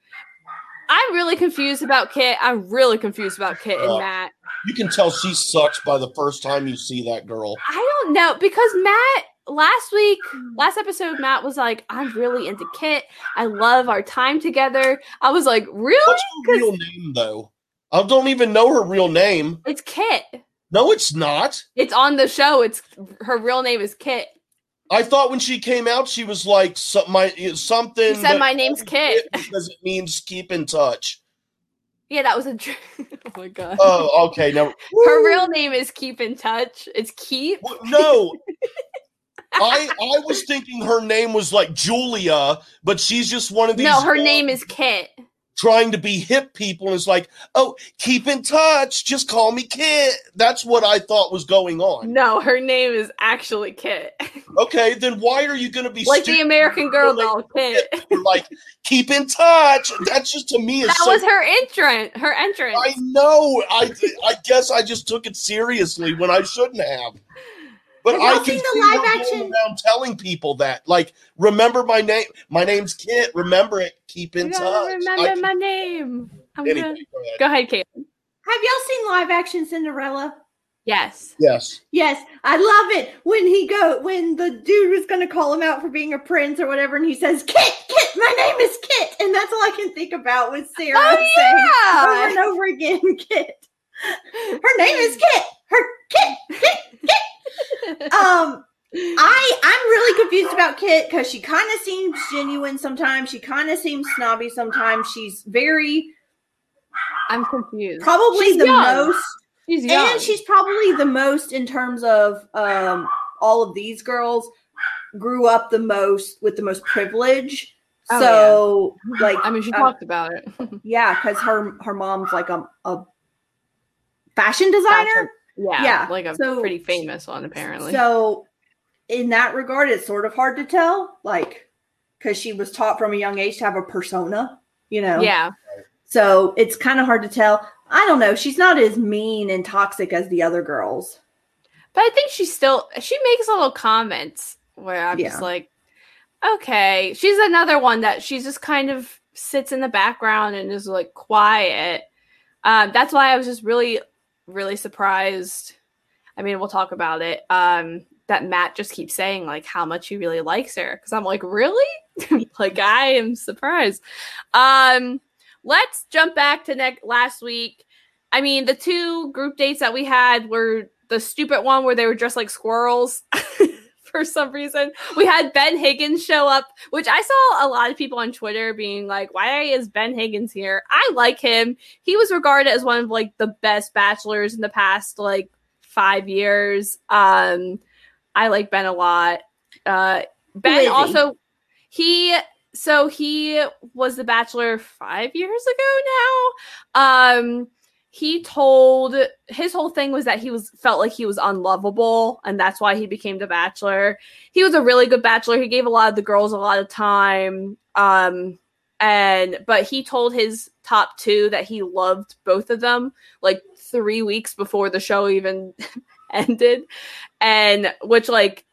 Speaker 1: I'm really confused about Kit. I'm really confused about Kit and
Speaker 2: Yeah.
Speaker 1: Matt.
Speaker 2: You can tell she sucks by the first time you see that girl.
Speaker 1: I don't know because Matt last week, last episode, Matt was like, "I'm really into Kit. I love our time together." I was like, "Really?
Speaker 2: What's her real name though? I don't even know her real name.
Speaker 1: It's Kit.
Speaker 2: No, it's not.
Speaker 1: It's on the show. It's her real name is Kit."
Speaker 2: I thought when she came out, she was like some, my, something.
Speaker 1: He said, "My name's Kit."
Speaker 2: because it means keep in touch.
Speaker 1: Yeah, that was a. Dr- oh my god.
Speaker 2: Oh, okay. Now
Speaker 1: her real name is Keep in Touch. It's Keep.
Speaker 2: Well, no. I I was thinking her name was like Julia, but she's just one of these.
Speaker 1: No, her name is Kit.
Speaker 2: Trying to be hip people, and it's like, oh, keep in touch. Just call me Kit. That's what I thought was going on.
Speaker 1: No, her name is actually Kit.
Speaker 2: Okay, then why are you going to be
Speaker 1: like the American Girl doll Kit.
Speaker 2: like keep in touch? That's just to me
Speaker 1: That
Speaker 2: so.
Speaker 1: was her entrance. Her entrance.
Speaker 2: I know. I I guess I just took it seriously when I shouldn't have. But I
Speaker 3: y'all
Speaker 2: can
Speaker 3: seen the
Speaker 2: see
Speaker 3: live
Speaker 2: going
Speaker 3: action-
Speaker 2: around telling people that, like, remember my name. My name's Kit. Remember it. Keep in touch.
Speaker 1: gotta remember
Speaker 2: I-
Speaker 1: my name. I'm
Speaker 2: anyway,
Speaker 1: good.
Speaker 2: go ahead.
Speaker 1: Go ahead, Kate.
Speaker 3: Have y'all seen live action Cinderella?
Speaker 1: Yes.
Speaker 2: Yes.
Speaker 3: Yes, I love it when he go when the dude was going to call him out for being a prince or whatever, and he says, "Kit, Kit, my name is Kit," and that's all I can think about with Sarah
Speaker 1: Oh,
Speaker 3: saying over and over again, "Kit." Her name is Kit. Her Kit, Kit, Kit. Um, I I'm really confused about Kit because she kind of seems genuine sometimes. She kind of seems snobby sometimes. She's very
Speaker 1: I'm confused.
Speaker 3: probably
Speaker 1: She's
Speaker 3: the
Speaker 1: young.
Speaker 3: most
Speaker 1: She's young.
Speaker 3: and she's probably the most in terms of um all of these girls grew up the most with the most privilege
Speaker 1: Oh,
Speaker 3: so like
Speaker 1: I mean, she
Speaker 3: uh,
Speaker 1: talked about it.
Speaker 3: yeah because her her mom's like a, a fashion designer
Speaker 1: yeah,
Speaker 3: Yeah,
Speaker 1: like a
Speaker 3: so-
Speaker 1: pretty famous one, apparently.
Speaker 3: so in that regard it's sort of hard to tell like because she was taught from a young age to have a persona you know?
Speaker 1: Yeah,
Speaker 3: so it's kind of hard to tell. I don't know she's not as mean and toxic as the other girls.
Speaker 1: But I think she still she makes little comments where I'm just like, okay, she's another one that she just kind of sits in the background and is like quiet. Um, that's why I was just really, really surprised. I mean, we'll talk about it. Um, that Matt just keeps saying like how much he really likes her because I'm like, really? like I am surprised. Um, let's jump back to next last week. I mean, the two group dates that we had were the stupid one where they were dressed like squirrels for some reason. We had Ben Higgins show up, which I saw a lot of people on Twitter being like, "Why is Ben Higgins here?" I like him. He was regarded as one of like the best bachelors in the past like 5 years. Um I like Ben a lot. Uh Ben also he so he was the bachelor 5 years ago now. Um he told his whole thing was that he was felt like he was unlovable and that's why he became the bachelor. He was a really good bachelor. He gave a lot of the girls a lot of time um and but he told his top two that he loved both of them like three weeks before the show even ended and which like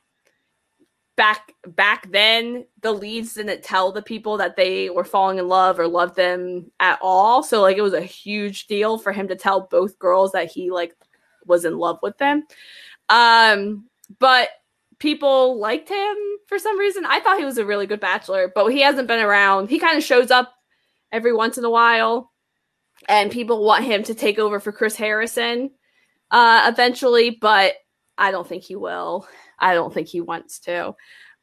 Speaker 1: back back then the leads didn't tell the people that they were falling in love or loved them at all. So like it was a huge deal for him to tell both girls that he like was in love with them. Um but people liked him for some reason. I thought he was a really good bachelor but he hasn't been around. He kind of shows up every once in a while and people want him to take over for chris harrison uh eventually but i don't think he will I don't think he wants to.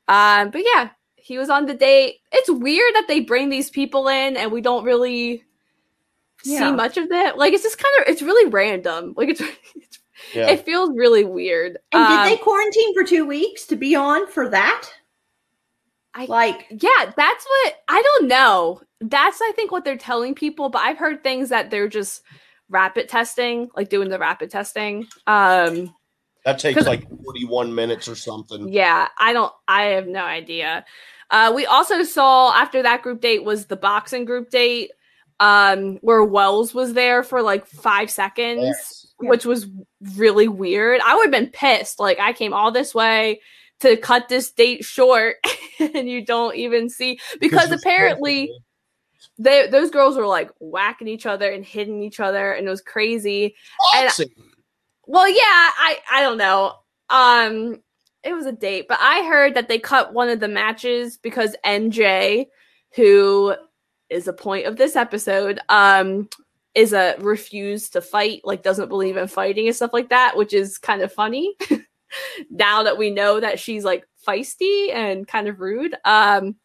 Speaker 1: Um, but yeah, he was on the date. It's weird that they bring these people in and we don't really
Speaker 3: Yeah.
Speaker 1: see much of that. Like it's just kind of it's really random. Like it's, it's
Speaker 2: Yeah.
Speaker 1: it feels really weird.
Speaker 3: And
Speaker 1: Um,
Speaker 3: did they quarantine for two weeks to be on for that?
Speaker 1: I-
Speaker 3: like
Speaker 1: yeah, that's what I don't know. That's I think what they're telling people, but I've heard things that they're just rapid testing, like doing the rapid testing. Um
Speaker 2: that takes like 41 minutes or something.
Speaker 1: Yeah, I don't. I have no idea. Uh, we also saw after that group date was the boxing group date, um, where Wells was there for like five seconds,
Speaker 2: Yes.
Speaker 1: Which was really weird. I would have been pissed. Like I came all this way to cut this date short, and you don't even see because apparently
Speaker 2: supposed
Speaker 1: they those girls were like whacking each other and hitting each other, and it was crazy.
Speaker 2: to-
Speaker 1: and-
Speaker 2: Boxing.
Speaker 1: Well, yeah, I I don't know. Um it was a date, but I heard that they cut one of the matches because MJ, who is a point of this episode, um is a refused to fight, like doesn't believe in fighting and stuff like that, which is kind of funny. now that we know that she's like feisty and kind of rude. Um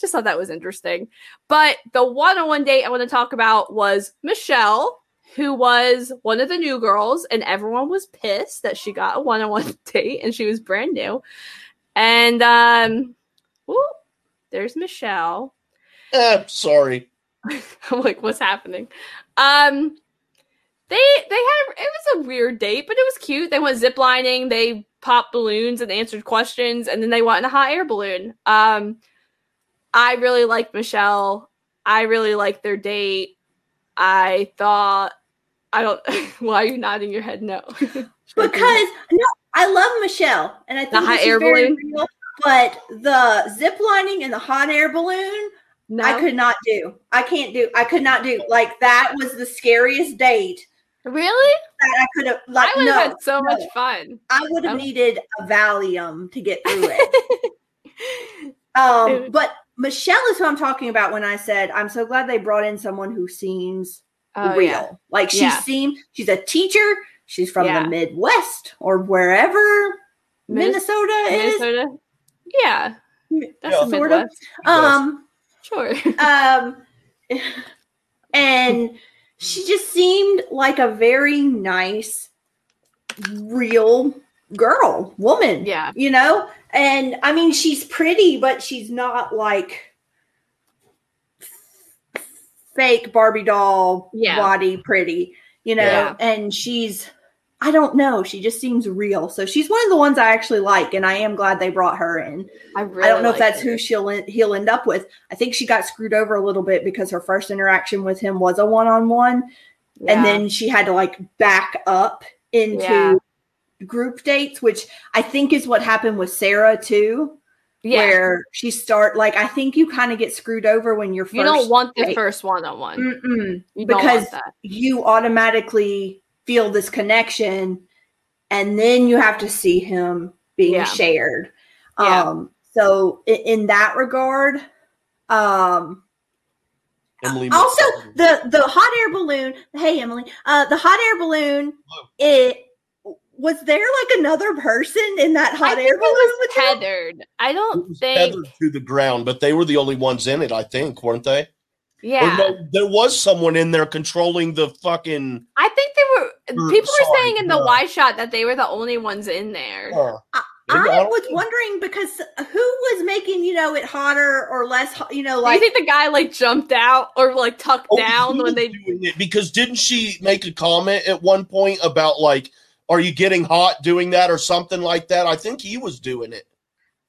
Speaker 1: just thought that was interesting. But the one-on-one date I want to talk about was Michelle who was one of the new girls, and everyone was pissed that she got a one-on-one date and she was brand new. And um, ooh, there's Michelle.
Speaker 2: Eh, sorry.
Speaker 1: I'm like, what's happening? Um, they they had it was a weird date, but it was cute. They went ziplining, they popped balloons and answered questions, and then they went in a hot air balloon. Um, I really liked Michelle. I really liked their date. I thought I don't. Why are you nodding your head? No,
Speaker 3: because no, I love Michelle, and I think
Speaker 1: hot
Speaker 3: this is
Speaker 1: air balloon?
Speaker 3: real. But the zip lining and the hot air balloon,
Speaker 1: no,
Speaker 3: I could not do. I can't do. I could not do. Like that was the scariest date
Speaker 1: really.
Speaker 3: that I could have. Like
Speaker 1: I would
Speaker 3: no,
Speaker 1: have had so
Speaker 3: no.
Speaker 1: much fun.
Speaker 3: I would have
Speaker 1: Oh.
Speaker 3: needed a Valium to get through it. um, but Michelle is who I'm talking about when I said I'm so glad they brought in someone who seems
Speaker 1: Oh,
Speaker 3: real.
Speaker 1: yeah.
Speaker 3: Like she
Speaker 1: Yeah.
Speaker 3: seemed she's a teacher. She's from
Speaker 1: Yeah.
Speaker 3: the Midwest or wherever
Speaker 1: Minnes-
Speaker 3: Minnesota is.
Speaker 1: Yeah, that's
Speaker 2: Yeah.
Speaker 3: Sort of. Um,
Speaker 1: Sure.
Speaker 3: um, and she just seemed like a very nice, real girl, woman.
Speaker 1: yeah.
Speaker 3: You know, and I mean, she's pretty, but she's not like fake Barbie doll
Speaker 1: Yeah.
Speaker 3: body pretty. You know,
Speaker 1: Yeah.
Speaker 3: and she's. I don't know. She just seems real. So she's one of the ones I actually like, and I am glad they brought her in.
Speaker 1: I really.
Speaker 3: I don't know if that's
Speaker 1: her.
Speaker 3: who she'll he'll end up with. I think she got screwed over a little bit because her first interaction with him was a one on one, and then she had to like back up into group dates, which I think is what happened with Sarah too,
Speaker 1: yeah.
Speaker 3: where she start like I think you kind of get screwed over when you're first.
Speaker 1: you don't want the
Speaker 3: date.
Speaker 1: first one on one.
Speaker 3: Mm-mm. Because- you automatically feel this connection, and then you have to see him being
Speaker 1: Yeah.
Speaker 3: shared.
Speaker 1: Yeah.
Speaker 3: Um, so in, in that regard, Um,
Speaker 2: Emily.
Speaker 3: also
Speaker 2: McFarland.
Speaker 3: the the hot air balloon. Hey Emily, uh, the hot air balloon.
Speaker 2: Hello.
Speaker 3: It was there like another person in that
Speaker 1: I
Speaker 3: hot
Speaker 1: think
Speaker 3: air
Speaker 1: it
Speaker 3: balloon
Speaker 1: was
Speaker 3: with him?
Speaker 1: tethered. I don't
Speaker 2: was
Speaker 1: think.
Speaker 2: tethered to the ground, but they were the only ones in it, I think, weren't they?
Speaker 1: Yeah,
Speaker 2: no, there was someone in there controlling the fucking.
Speaker 1: I think they were.
Speaker 2: Or-
Speaker 1: People were saying in the
Speaker 2: no.
Speaker 1: wide shot that they were the only ones in there.
Speaker 2: Uh,
Speaker 3: I,
Speaker 2: I
Speaker 3: I was wondering because who was making you know it hotter or less? hot- You know,
Speaker 1: Do
Speaker 3: like
Speaker 1: you think the guy like jumped out or like tucked
Speaker 2: Oh,
Speaker 1: down when
Speaker 2: was
Speaker 1: they?
Speaker 2: doing it because didn't she make a comment at one point about like, are you getting hot doing that or something like that? I think he was doing it.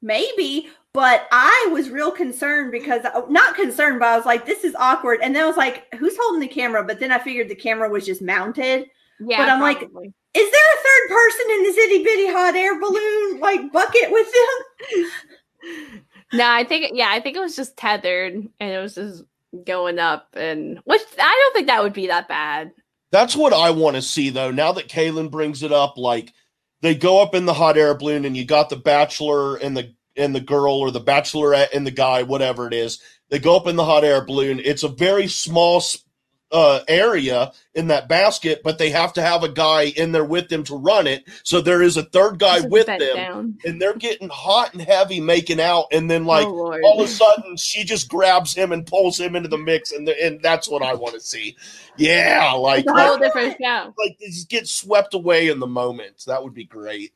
Speaker 3: maybe. But I was real concerned because uh, not concerned, but I was like, this is awkward. And then I was like, who's holding the camera? But then I figured the camera was just mounted.
Speaker 1: Yeah,
Speaker 3: But I'm like- Is there a third person in this itty bitty hot air balloon like bucket with them?
Speaker 1: no, I think yeah, I think it was just tethered and it was just going up, and which I don't think that would be that bad.
Speaker 2: That's what I want to see though. Now that Kaylin brings it up, like they go up in the hot air balloon and you got the bachelor and the and the girl or the bachelorette and the guy, whatever it is. They go up in the hot air balloon. It's a very small uh, area in that basket, but they have to have a guy in there with them to run it. So there is a third guy
Speaker 1: Just
Speaker 2: with them,
Speaker 1: down.
Speaker 2: and they're getting hot and heavy making out, and then like
Speaker 1: oh,
Speaker 2: all of a sudden she just grabs him and pulls him into the mix, and the, and that's what I want to see. Yeah, like
Speaker 1: it's a
Speaker 2: like,
Speaker 1: whole different show.
Speaker 2: like they just get swept away in the moment. That would be great.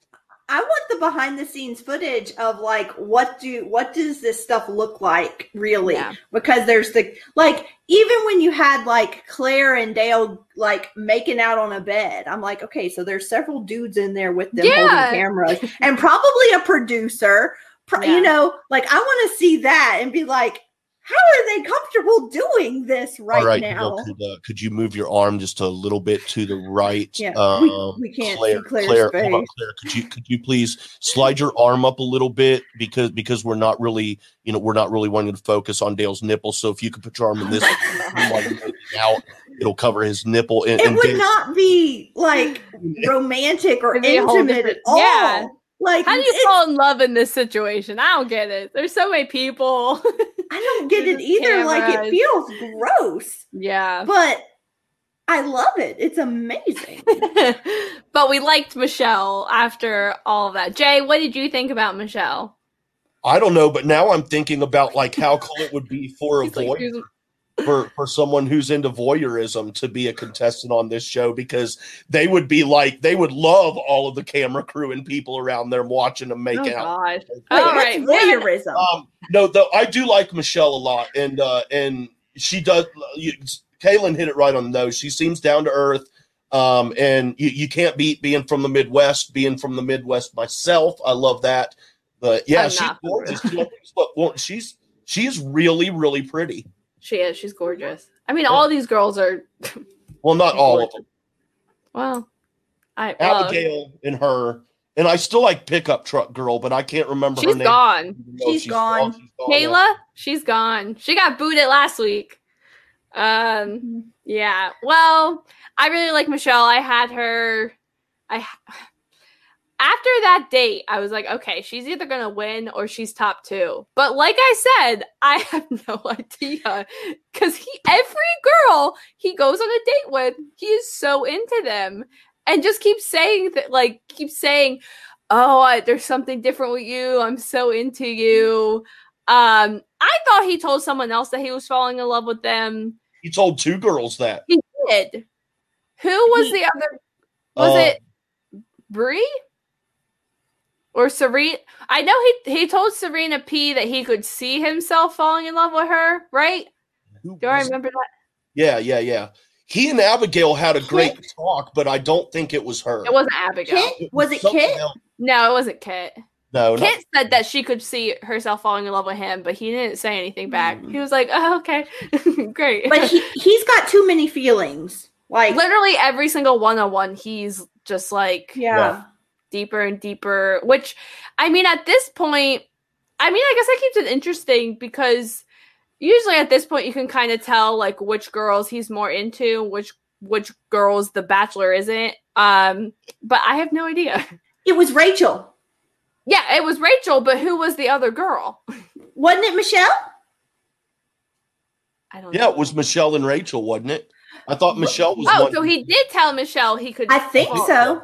Speaker 3: I want the behind the scenes footage of like what do what does this stuff look like really?
Speaker 1: Yeah.
Speaker 3: Because there's the like even when you had like Claire and Dale like making out on a bed, I'm like, okay, so there's several dudes in there with them
Speaker 1: Yeah.
Speaker 3: holding cameras and probably a producer. Pro-
Speaker 1: Yeah.
Speaker 3: You know, like I want to see that and be like, how are they comfortable doing this right,
Speaker 2: All right,
Speaker 3: now?
Speaker 2: Neil, could, uh, could you move your arm just a little bit to the right?
Speaker 3: Yeah,
Speaker 2: um,
Speaker 3: we- we can't
Speaker 2: Claire,
Speaker 3: see Claire's
Speaker 2: Claire, hold on. Claire, could you could you please slide your arm up a little bit because because we're not really you know we're not really wanting to focus on Dale's nipple. So if you could put your arm in this while out, it'll cover his nipple. And,
Speaker 3: it
Speaker 2: and
Speaker 3: would
Speaker 2: Dale-
Speaker 3: not be like romantic or
Speaker 1: It'd be a whole
Speaker 3: intimate at all.
Speaker 1: yeah.
Speaker 3: Like
Speaker 1: How do you fall in love in this situation? I don't get it. There's so many people.
Speaker 3: I don't get it
Speaker 1: There's
Speaker 3: either. Like it feels gross,
Speaker 1: yeah.
Speaker 3: but I love it. It's amazing.
Speaker 1: but we liked Michelle after all of that. Jay, what did you think about Michelle?
Speaker 2: I don't know, but now I'm thinking about like how cool it would be for a
Speaker 1: He's like,
Speaker 2: voice
Speaker 1: "Here's-
Speaker 2: for for someone who's into voyeurism to be a contestant on this show because they would be like they would love all of the camera crew and people around there watching them make
Speaker 1: oh
Speaker 2: out.
Speaker 1: gosh.
Speaker 3: Wait,
Speaker 1: All
Speaker 3: voyeurism.
Speaker 2: Um, no, though I do like Michelle a lot, and uh, and she does. You, Kaylin hit it right on the nose. She seems down to earth, um, and you, you can't beat being from the Midwest. Being from the Midwest myself, I love that. But yeah,
Speaker 1: I'm
Speaker 2: she's
Speaker 1: not from the
Speaker 2: gorgeous. Look, she's she's really really pretty.
Speaker 1: She is. She's gorgeous. I mean, all these girls are.
Speaker 2: Well, not all of them.
Speaker 1: Well, I well,
Speaker 2: Abigail and her, and I still like pickup truck girl, but I can't remember her name.
Speaker 1: gone.
Speaker 2: even though
Speaker 3: She's gone.
Speaker 2: she's gone.
Speaker 1: Kayla, she's gone. She got booted last week. Um, yeah. Well, I really like Michelle. I had her. I after that date, I was like, okay, she's either gonna win or she's top two. But like I said, I have no idea because he every girl he goes on a date with, he is so into them and just keeps saying that, like, keeps saying, "Oh, I, there's something different with you. I'm so into you." Um, I thought he told someone else that he was falling in love with them.
Speaker 2: He told two girls that.
Speaker 1: He did. Who was the other? Was
Speaker 2: Uh,
Speaker 1: it Bri or Serena? I know he he told Serena P that he could see himself falling in love with her. Right?
Speaker 2: who
Speaker 1: Do I
Speaker 2: was-
Speaker 1: remember that?
Speaker 2: Yeah, yeah, yeah. He and Abigail had a great talk, but I don't think it was her.
Speaker 1: It wasn't Abigail.
Speaker 3: Kit? Was it Kit?
Speaker 2: else.
Speaker 1: No, it wasn't Kit.
Speaker 2: No, not,
Speaker 1: Kit said that she could see herself falling in love with him, but he didn't say anything back.
Speaker 3: Mm.
Speaker 1: He was like, "Oh, okay, great."
Speaker 3: But he he's got too many feelings. Like
Speaker 1: literally every single one on one, he's just like
Speaker 3: yeah.
Speaker 2: Yeah.
Speaker 1: Deeper and deeper. Which, I mean, at this point, I mean, I guess that keeps it interesting because usually at this point you can kind of tell like which girls he's more into, which which girls the Bachelor isn't. Um, but I have no idea.
Speaker 3: It was Rachel.
Speaker 1: Yeah, it was Rachel, but who was the other girl?
Speaker 3: Wasn't it Michelle?
Speaker 1: I don't.
Speaker 2: Yeah,
Speaker 1: know.
Speaker 2: it was Michelle and Rachel, wasn't it? I thought Michelle was
Speaker 1: Oh,
Speaker 2: one.
Speaker 1: so he did tell Michelle he could.
Speaker 3: I think
Speaker 1: fall.
Speaker 3: so.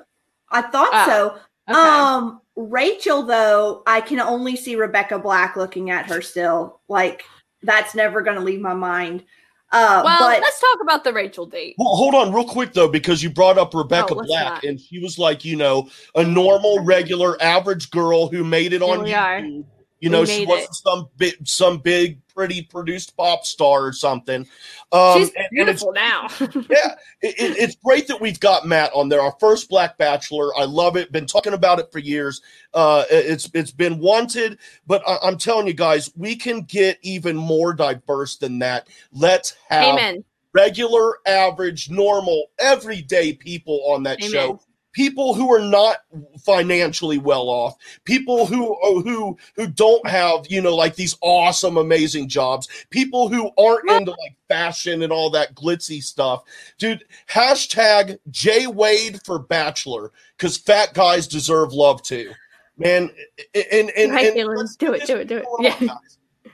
Speaker 3: I thought
Speaker 1: Oh,
Speaker 3: so.
Speaker 1: Okay.
Speaker 3: Um, Rachel, though, I can only see Rebecca Black looking at her still. Like that's never going to leave my mind. Uh,
Speaker 1: well,
Speaker 3: but
Speaker 1: let's talk about the Rachel date.
Speaker 2: Well, hold on, real quick though, because you brought up Rebecca
Speaker 1: Oh,
Speaker 2: Black,
Speaker 1: not.
Speaker 2: and she was like, you know, a normal, regular, average girl who made it
Speaker 1: Here
Speaker 2: on
Speaker 1: we are.
Speaker 2: You know, she wasn't
Speaker 1: it.
Speaker 2: some big, some big, pretty produced pop star or something. Um,
Speaker 1: She's
Speaker 2: and- and it's
Speaker 1: beautiful now.
Speaker 2: yeah, it, it- it's great that we've got Matt on there, our first Black Bachelor. I love it. Been talking about it for years. Uh, it's it's been wanted, but I, I'm telling you guys, we can get even more diverse than that. Let's have
Speaker 1: Amen.
Speaker 2: regular, average, normal, everyday people on that
Speaker 1: Amen.
Speaker 2: show. People who are not financially well off, people who oh, who who don't have you know like these awesome, amazing jobs, people who aren't into like fashion and all that glitzy stuff. Dude, hashtag J Wade for Bachelor because fat guys deserve love too, man. And and,
Speaker 1: Right,
Speaker 2: and
Speaker 1: do it, do it, do it. Yeah.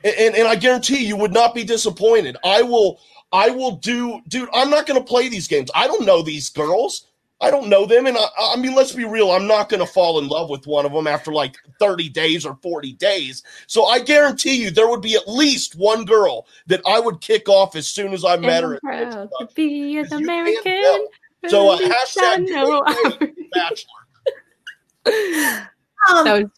Speaker 2: And, and I guarantee you would not be disappointed. I will I will do dude, I'm not gonna play these games. I don't know these girls. I don't know them. And I, I mean, let's be real. I'm not going to fall in love with one of them after like 30 days or 40 days. So I guarantee you there would be at least one girl that I would kick off as soon as I met her.
Speaker 1: I'm
Speaker 2: at
Speaker 1: proud to
Speaker 2: Club.
Speaker 1: be an American.
Speaker 2: So, uh,
Speaker 1: I
Speaker 2: hashtag
Speaker 1: know
Speaker 2: J Wade Bachelor.
Speaker 3: um,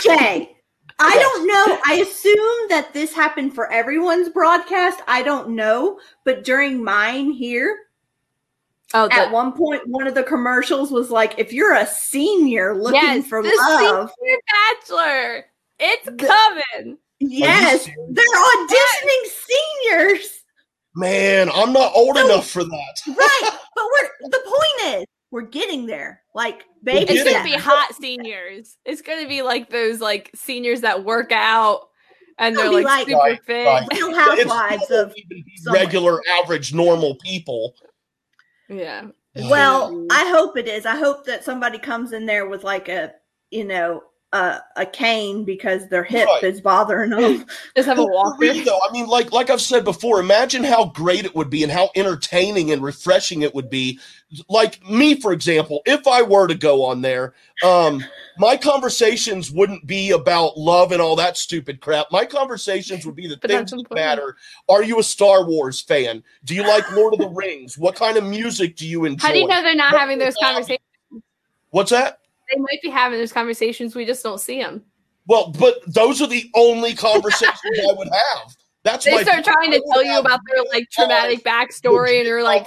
Speaker 3: Jay, I don't know. I assume that this happened for everyone's broadcast. I don't know, but during mine here,
Speaker 1: oh,
Speaker 3: at one point, one of the commercials was like, "If you're a senior looking
Speaker 1: yes,
Speaker 3: for
Speaker 1: the
Speaker 3: love,
Speaker 1: Senior Bachelor. It's coming.
Speaker 3: yes,
Speaker 2: serious?
Speaker 3: they're auditioning seniors."
Speaker 2: Man, I'm not old
Speaker 3: So-
Speaker 2: enough for that.
Speaker 3: Right, but we're the point is we're getting there. Like baby
Speaker 1: It's gonna be hot seniors. It's gonna be like those like seniors that work out and they're like,
Speaker 3: like-
Speaker 1: super
Speaker 2: Right,
Speaker 1: fit.
Speaker 2: right.
Speaker 3: Real
Speaker 2: It's
Speaker 3: Housewives of
Speaker 2: even regular, average, normal people.
Speaker 1: Yeah.
Speaker 3: Well, I hope it is. I hope that somebody comes in there with like a, you know, a, a cane because their hip
Speaker 2: Right.
Speaker 3: is bothering them.
Speaker 1: just have a walker.
Speaker 2: real, though, I mean, like like I've said before, imagine how great it would be and how entertaining and refreshing it would be. Like me, for example, if I were to go on there, um, my conversations wouldn't be about love and all that stupid crap. My conversations would be the
Speaker 1: But
Speaker 2: things that matter. Are you a Star Wars fan? Do you like Lord of the Rings? What kind of music do you enjoy?
Speaker 1: How do you know they're not
Speaker 2: What
Speaker 1: having those
Speaker 2: hobby?
Speaker 1: conversations?
Speaker 2: What's that?
Speaker 1: They might be having those conversations. We just don't see them.
Speaker 2: Well, but those are the only conversations I would have. That's
Speaker 1: They start trying to tell you about their like traumatic backstory, and you're like.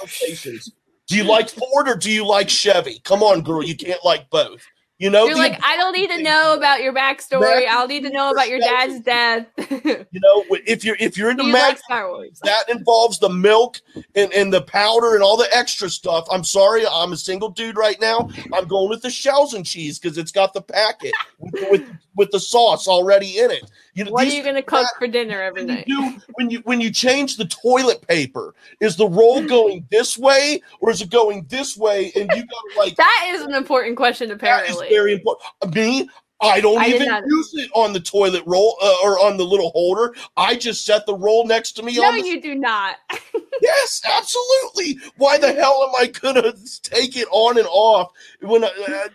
Speaker 2: Do you like Ford or do you like Chevy? Come on, girl, you can't like both. You know,
Speaker 1: you're like, I don't need to know about your backstory. I'll need to know about your dad's death.
Speaker 2: you know, if you're if you're into
Speaker 1: you
Speaker 2: Mac,
Speaker 1: like
Speaker 2: that involves the milk and, and the powder and all the extra stuff. I'm sorry, I'm a single dude right now. I'm going with the shells and cheese because it's got the packet with, with with the sauce already in it. You know,
Speaker 1: What are you going to cook for dinner every night?
Speaker 2: do when you when you change the toilet paper, is the roll going this way or is it going this way? And you to like
Speaker 1: That is an important question,
Speaker 2: that is
Speaker 1: apparently.
Speaker 2: very important. Me, I don't
Speaker 1: I
Speaker 2: even
Speaker 1: not-
Speaker 2: use it on the toilet roll uh, or on the little holder. I just set the roll next to me
Speaker 1: no,
Speaker 2: on the
Speaker 1: you do not.
Speaker 2: Yes, absolutely. Why the hell am I gonna take it on and off when I uh,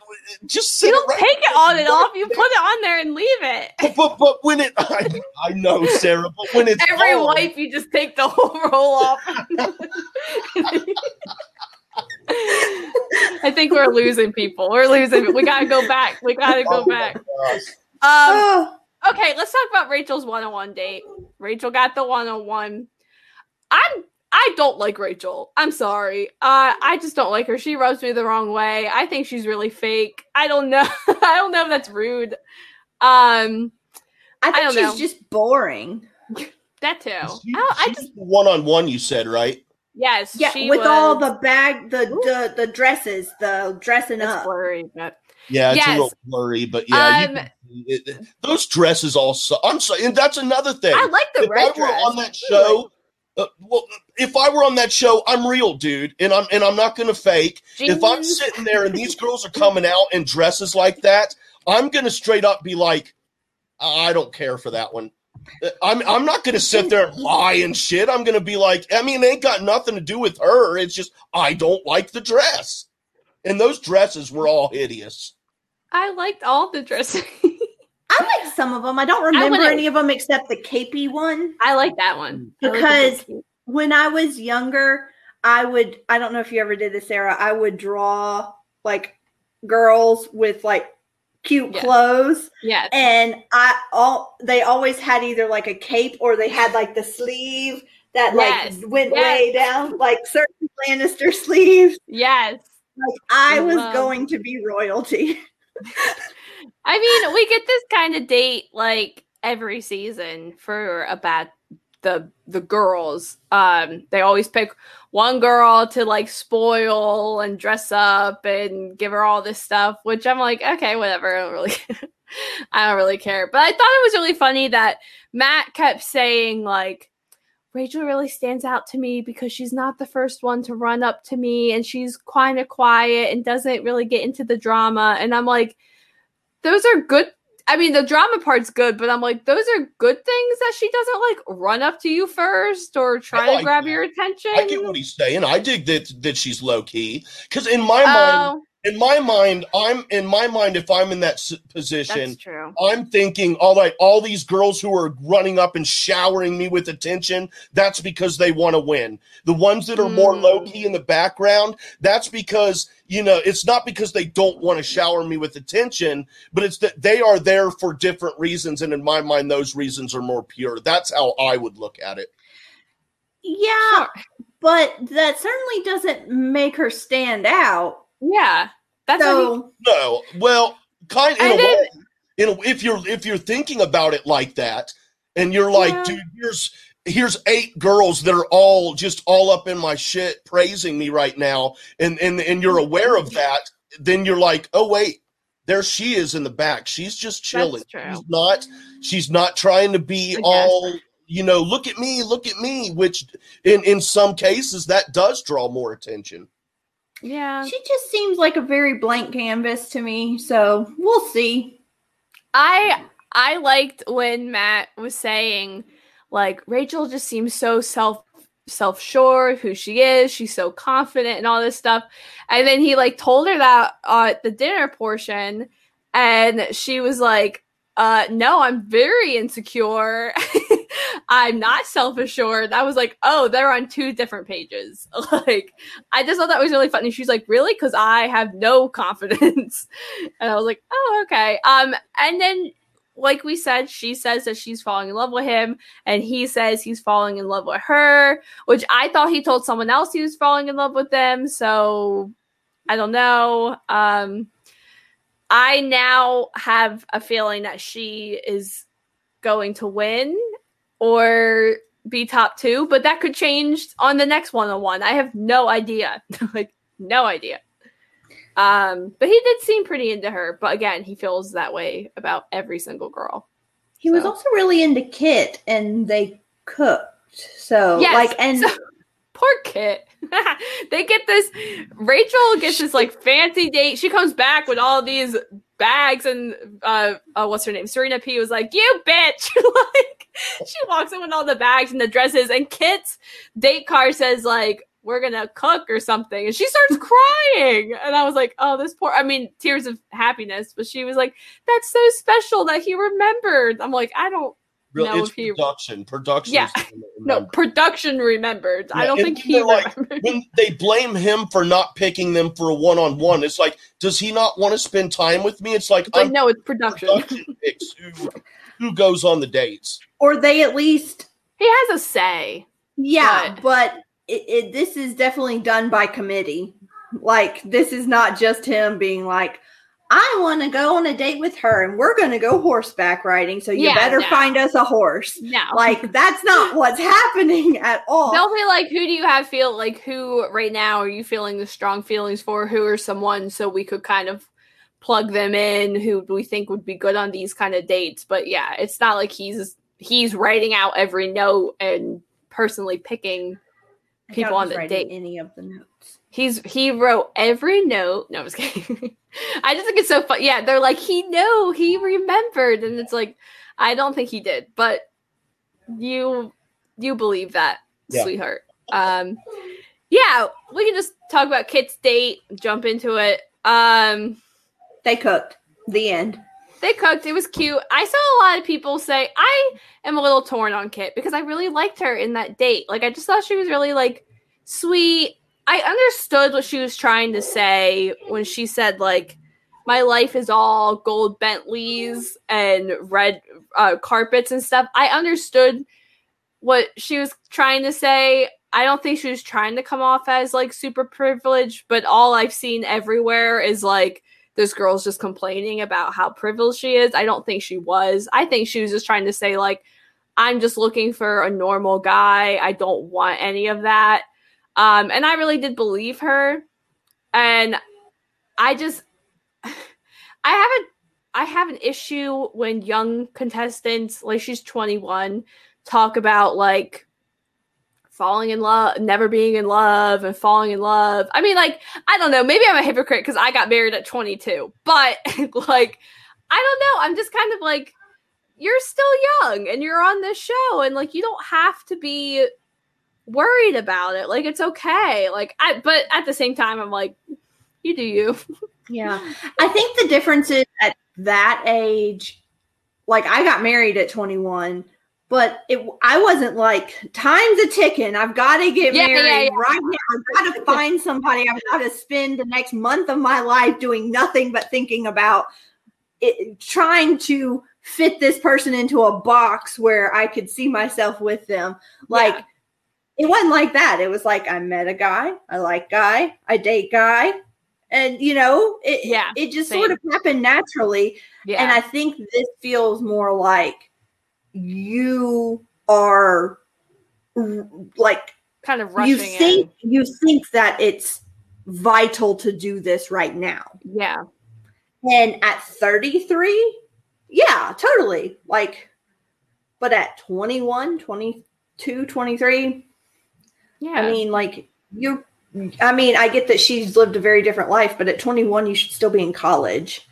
Speaker 2: just sit
Speaker 1: You don't
Speaker 2: right
Speaker 1: take it on and off. You put it on there and leave it.
Speaker 2: But, but but when it I, I know Sarah, but when it's
Speaker 1: Every
Speaker 2: on,
Speaker 1: wipe, you just take the whole roll off. I think we're losing people. We're losing. We gotta go back. We gotta go
Speaker 2: Oh
Speaker 1: back. Um, okay, let's talk about Rachel's one-on-one date. Rachel got the one-on-one. I'm I don't like Rachel. I'm sorry. Uh, I just don't like her. She rubs me the wrong way. I think she's really fake. I don't know. I don't know if that's rude. Um,
Speaker 3: I think
Speaker 1: don't
Speaker 3: she's
Speaker 1: know.
Speaker 3: just boring.
Speaker 1: that too.
Speaker 2: She-
Speaker 1: Oh, I just
Speaker 2: one-on-one you said, right?
Speaker 1: Yes,
Speaker 3: Yeah,
Speaker 1: she
Speaker 3: with all the bag, the, the the dresses, the dressing
Speaker 1: It's
Speaker 3: up.
Speaker 1: blurry, but
Speaker 2: Yeah, it's
Speaker 1: Yes.
Speaker 2: a little blurry, but yeah,
Speaker 1: Um,
Speaker 2: can- it- it- those dresses also. I'm sorry, and that's another thing.
Speaker 1: I like the
Speaker 2: if
Speaker 1: red
Speaker 2: I were
Speaker 1: dress.
Speaker 2: on that show, uh, well, if I were on that show, I'm real, dude, and I'm and I'm not gonna fake. If I'm sitting there and these girls are coming out in dresses like that, I'm gonna straight up be like, I don't care for that one. I'm I'm not gonna sit there and lie and shit. I'm gonna be like, I mean, it ain't got nothing to do with her. It's just I don't like the dress. And those dresses were all hideous.
Speaker 1: I liked all the dresses.
Speaker 3: I like some of them. I don't remember
Speaker 1: wouldn't-
Speaker 3: any of them except the capey one.
Speaker 1: I like that one I like
Speaker 3: Because-
Speaker 1: big-
Speaker 3: When I was younger, I would I don't know if you ever did this, Sarah. I would draw like girls with like cute
Speaker 1: Yeah.
Speaker 3: clothes.
Speaker 1: yes,
Speaker 3: and I all they always had either like a cape or they had like the sleeve that
Speaker 1: Yes,
Speaker 3: like went
Speaker 1: yes.
Speaker 3: way down, like Cersei Lannister sleeves.
Speaker 1: yes.
Speaker 3: Like I was
Speaker 1: Love.
Speaker 3: going to be royalty.
Speaker 1: I mean, we get this kind of date like every season for about the the girls. Um, they always pick one girl to like spoil and dress up and give her all this stuff, which I'm like, okay, whatever. I don't really, I don't really care. But I thought it was really funny that Matt kept saying like. Rachel really stands out to me because she's not the first one to run up to me and she's kind of quiet and doesn't really get into the drama. And I'm like, those are good. I mean, the drama part's good, but I'm like, those are good things that she doesn't like run up to you first or try
Speaker 2: like
Speaker 1: to grab
Speaker 2: that.
Speaker 1: your attention.
Speaker 2: I get what he's saying. I dig that that she's low key because in my mind,
Speaker 1: oh,
Speaker 2: in my mind, I'm in my mind. If I'm in that position. I'm thinking, all right, all these girls who are running up and showering me with attention, that's because they want to win. The ones that are more
Speaker 1: Mm.
Speaker 2: low key in the background, that's because, you know, it's not because they don't want to shower me with attention, but it's that they are there for different reasons. And in my mind, those reasons are more pure. That's how I would look at it.
Speaker 3: Yeah,
Speaker 1: Sure.
Speaker 3: but that certainly doesn't make her stand out.
Speaker 1: Yeah, that's what he-
Speaker 2: No, well, kind of
Speaker 1: in
Speaker 2: a way. In a, if you're if you're thinking about it like that, and you're like,
Speaker 1: Yeah.
Speaker 2: dude, here's here's eight girls that are all just all up in my shit praising me right now, and and and you're aware of that, then you're like, oh wait, there she is in the back. She's just chilling.
Speaker 1: true.
Speaker 2: She's not she's not trying to be
Speaker 1: I
Speaker 2: all you know. Look at me, look at me. Which in in some cases that does draw more attention.
Speaker 1: yeah.
Speaker 3: she just seems like a very blank canvas to me. So we'll see.
Speaker 1: I I liked when Matt was saying like Rachel just seems so self self sure who she is. She's so confident and all this stuff. And then he like told her that uh, at the dinner portion, and she was like, uh, "No, I'm very insecure. I'm not self assured." I was like, "Oh, they're on two different pages." like, I just thought that was really funny. She's like, "Really?" Because I have no confidence. And I was like, oh, okay. Um, and then, like we said, she says that she's falling in love with him, and he says he's falling in love with her, which I thought he told someone else he was falling in love with them. So I don't know. Um, I now have a feeling that she is going to win or be top two, but that could change on the next one on one. I have no idea. like, no idea. Um, but he did seem pretty into her. But again, he feels that way about every single girl.
Speaker 3: He was also really into Kit, and they cooked. So
Speaker 1: Yes,
Speaker 3: like, and
Speaker 1: so- Poor Kit. they get this. Rachel gets this like fancy date. She comes back with all these bags and uh, uh what's her name? Serena P was like, "You bitch!" like she walks in with all the bags and the dresses, and Kit's date card says like, "We're gonna cook" or something, and she starts crying. And I was like, "Oh, this poor." I mean, tears of happiness, but she was like, "That's so special that he remembered." I'm like, I don't.
Speaker 2: Real,
Speaker 1: No,
Speaker 2: it's
Speaker 1: if he-
Speaker 2: production. Production.
Speaker 1: Yeah.
Speaker 2: is the one that
Speaker 1: No, production remembered. I don't think he
Speaker 2: they're like,
Speaker 1: remembered.
Speaker 2: when they blame him for not picking them for a one-on-one, it's like, does he not want to spend time with me? It's like,
Speaker 1: It's like
Speaker 2: I'm
Speaker 1: no, it's production.
Speaker 2: production picks who who goes on the dates.
Speaker 3: or they at least
Speaker 1: He has a say.
Speaker 3: Yeah,
Speaker 1: But-
Speaker 3: but, it, it, this is definitely done by committee. Like this is not just him being like, "I want to go on a date with her, and we're going to go horseback riding. So you
Speaker 1: Yeah,
Speaker 3: better
Speaker 1: no.
Speaker 3: find us a horse."
Speaker 1: No,
Speaker 3: Like that's not what's happening at all.
Speaker 1: they'll be like, who do you have feel like who right now are you feeling the strong feelings for? Who are someone so we could kind of plug them in who we think would be good on these kind of dates. But yeah, it's not like he's he's writing out every note and personally picking people
Speaker 3: doubt
Speaker 1: on the date.
Speaker 3: Any of the notes?
Speaker 1: He's he wrote every note. No, I was kidding. I just think it's so fun. Yeah, they're like he knew, he remembered, and it's like I don't think he did, but you you believe that,
Speaker 2: Yeah.
Speaker 1: sweetheart. Um, yeah, we can just talk about Kit's date, jump into it. Um,
Speaker 3: They cooked. The end.
Speaker 1: They cooked. It was cute. I saw a lot of people say I am a little torn on Kit because I really liked her in that date. Like I just thought she was really like sweet. I understood what she was trying to say when she said like my life is all gold Bentleys and red uh, carpets and stuff. I understood what she was trying to say. I don't think she was trying to come off as like super privileged, but all I've seen everywhere is like this girl's just complaining about how privileged she is. I don't think she was. I think she was just trying to say, like, I'm just looking for a normal guy. I don't want any of that. Um, and I really did believe her. And I just I have a I have an issue when young contestants, like she's 21, talk about like falling in love, never being in love, and falling in love. I mean, like, I don't know. Maybe I'm a hypocrite because I got married at 22, but like, I don't know. I'm just kind of like, you're still young and you're on this show, and like, you don't have to be worried about it. Like, it's okay. Like, I, but at the same time, I'm like, you do you.
Speaker 3: Yeah. I think the difference is at that age, like I got married at 21, but it I wasn't like time's a ticking. I've got to get
Speaker 1: Yeah,
Speaker 3: married
Speaker 1: yeah, yeah.
Speaker 3: right now. I've got to find somebody. I've got to spend the next month of my life doing nothing but thinking about it, trying to fit this person into a box where I could see myself with them. Like it wasn't like that. It was like I met a guy, I like guy, I date guy, and you know, it
Speaker 1: Yeah,
Speaker 3: it just
Speaker 1: same.
Speaker 3: sort of happened naturally.
Speaker 1: Yeah.
Speaker 3: And I think this feels more like you are like
Speaker 1: kind of
Speaker 3: you think
Speaker 1: in.
Speaker 3: you think that it's vital to do this right now.
Speaker 1: Yeah.
Speaker 3: And at 33, yeah, totally. Like but at 21, 22, 23,
Speaker 1: Yeah.
Speaker 3: I mean, like you. I mean, I get that she's lived a very different life, but at 21, you should still be in college.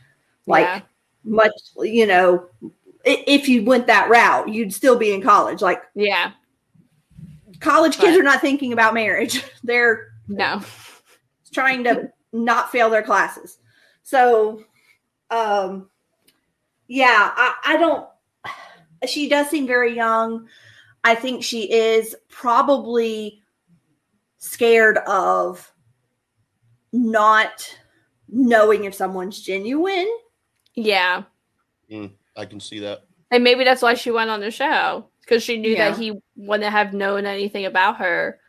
Speaker 3: Like
Speaker 1: Yeah.
Speaker 3: much, you know, if you went that route, you'd still be in college. Like
Speaker 1: yeah.
Speaker 3: college kids are not thinking about marriage; they're
Speaker 1: No.
Speaker 3: trying to not fail their classes. So, um, yeah, I, I don't. She does seem very young. I think she is probably scared of not knowing if someone's genuine.
Speaker 1: Yeah.
Speaker 2: I can see that.
Speaker 1: And maybe that's why she went on the show because she knew
Speaker 3: Yeah.
Speaker 1: that he wouldn't have known anything about her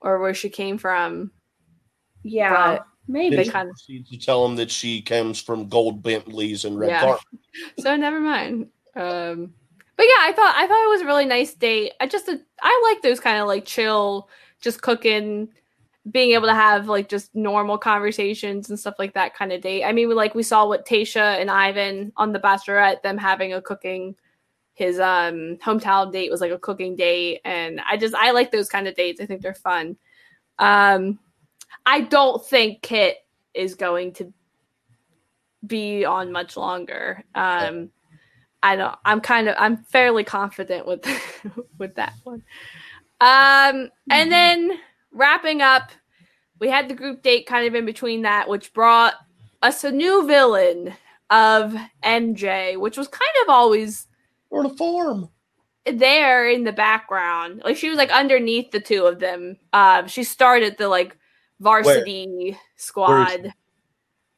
Speaker 1: or where she came from.
Speaker 3: Yeah,
Speaker 1: But
Speaker 3: maybe.
Speaker 1: They
Speaker 2: Then
Speaker 1: kind of-
Speaker 2: she proceeds to tell him that she comes from gold Bentleys and red
Speaker 1: Yeah.
Speaker 2: carpet.
Speaker 1: So never mind. Um, but yeah, I thought I thought it was a really nice date. I just I like those kind of like chill, just cooking, being able to have like just normal conversations and stuff like that kind of date. I mean, we, like we saw what Tayshia and Ivan on the Bachelorette, them having a cooking. His um hometown date was like a cooking date, and I just I like those kind of dates. I think they're fun. Um, I don't think Kit is going to be on much longer. Um, I don't. I'm kind of. I'm fairly confident with with that one. Um, and then wrapping up, we had the group date kind of in between that, which brought us a new villain of MJ, which was kind of always
Speaker 2: Or the farm.
Speaker 1: there in the background. Like she was like underneath the two of them. Um, she started the like varsity squad.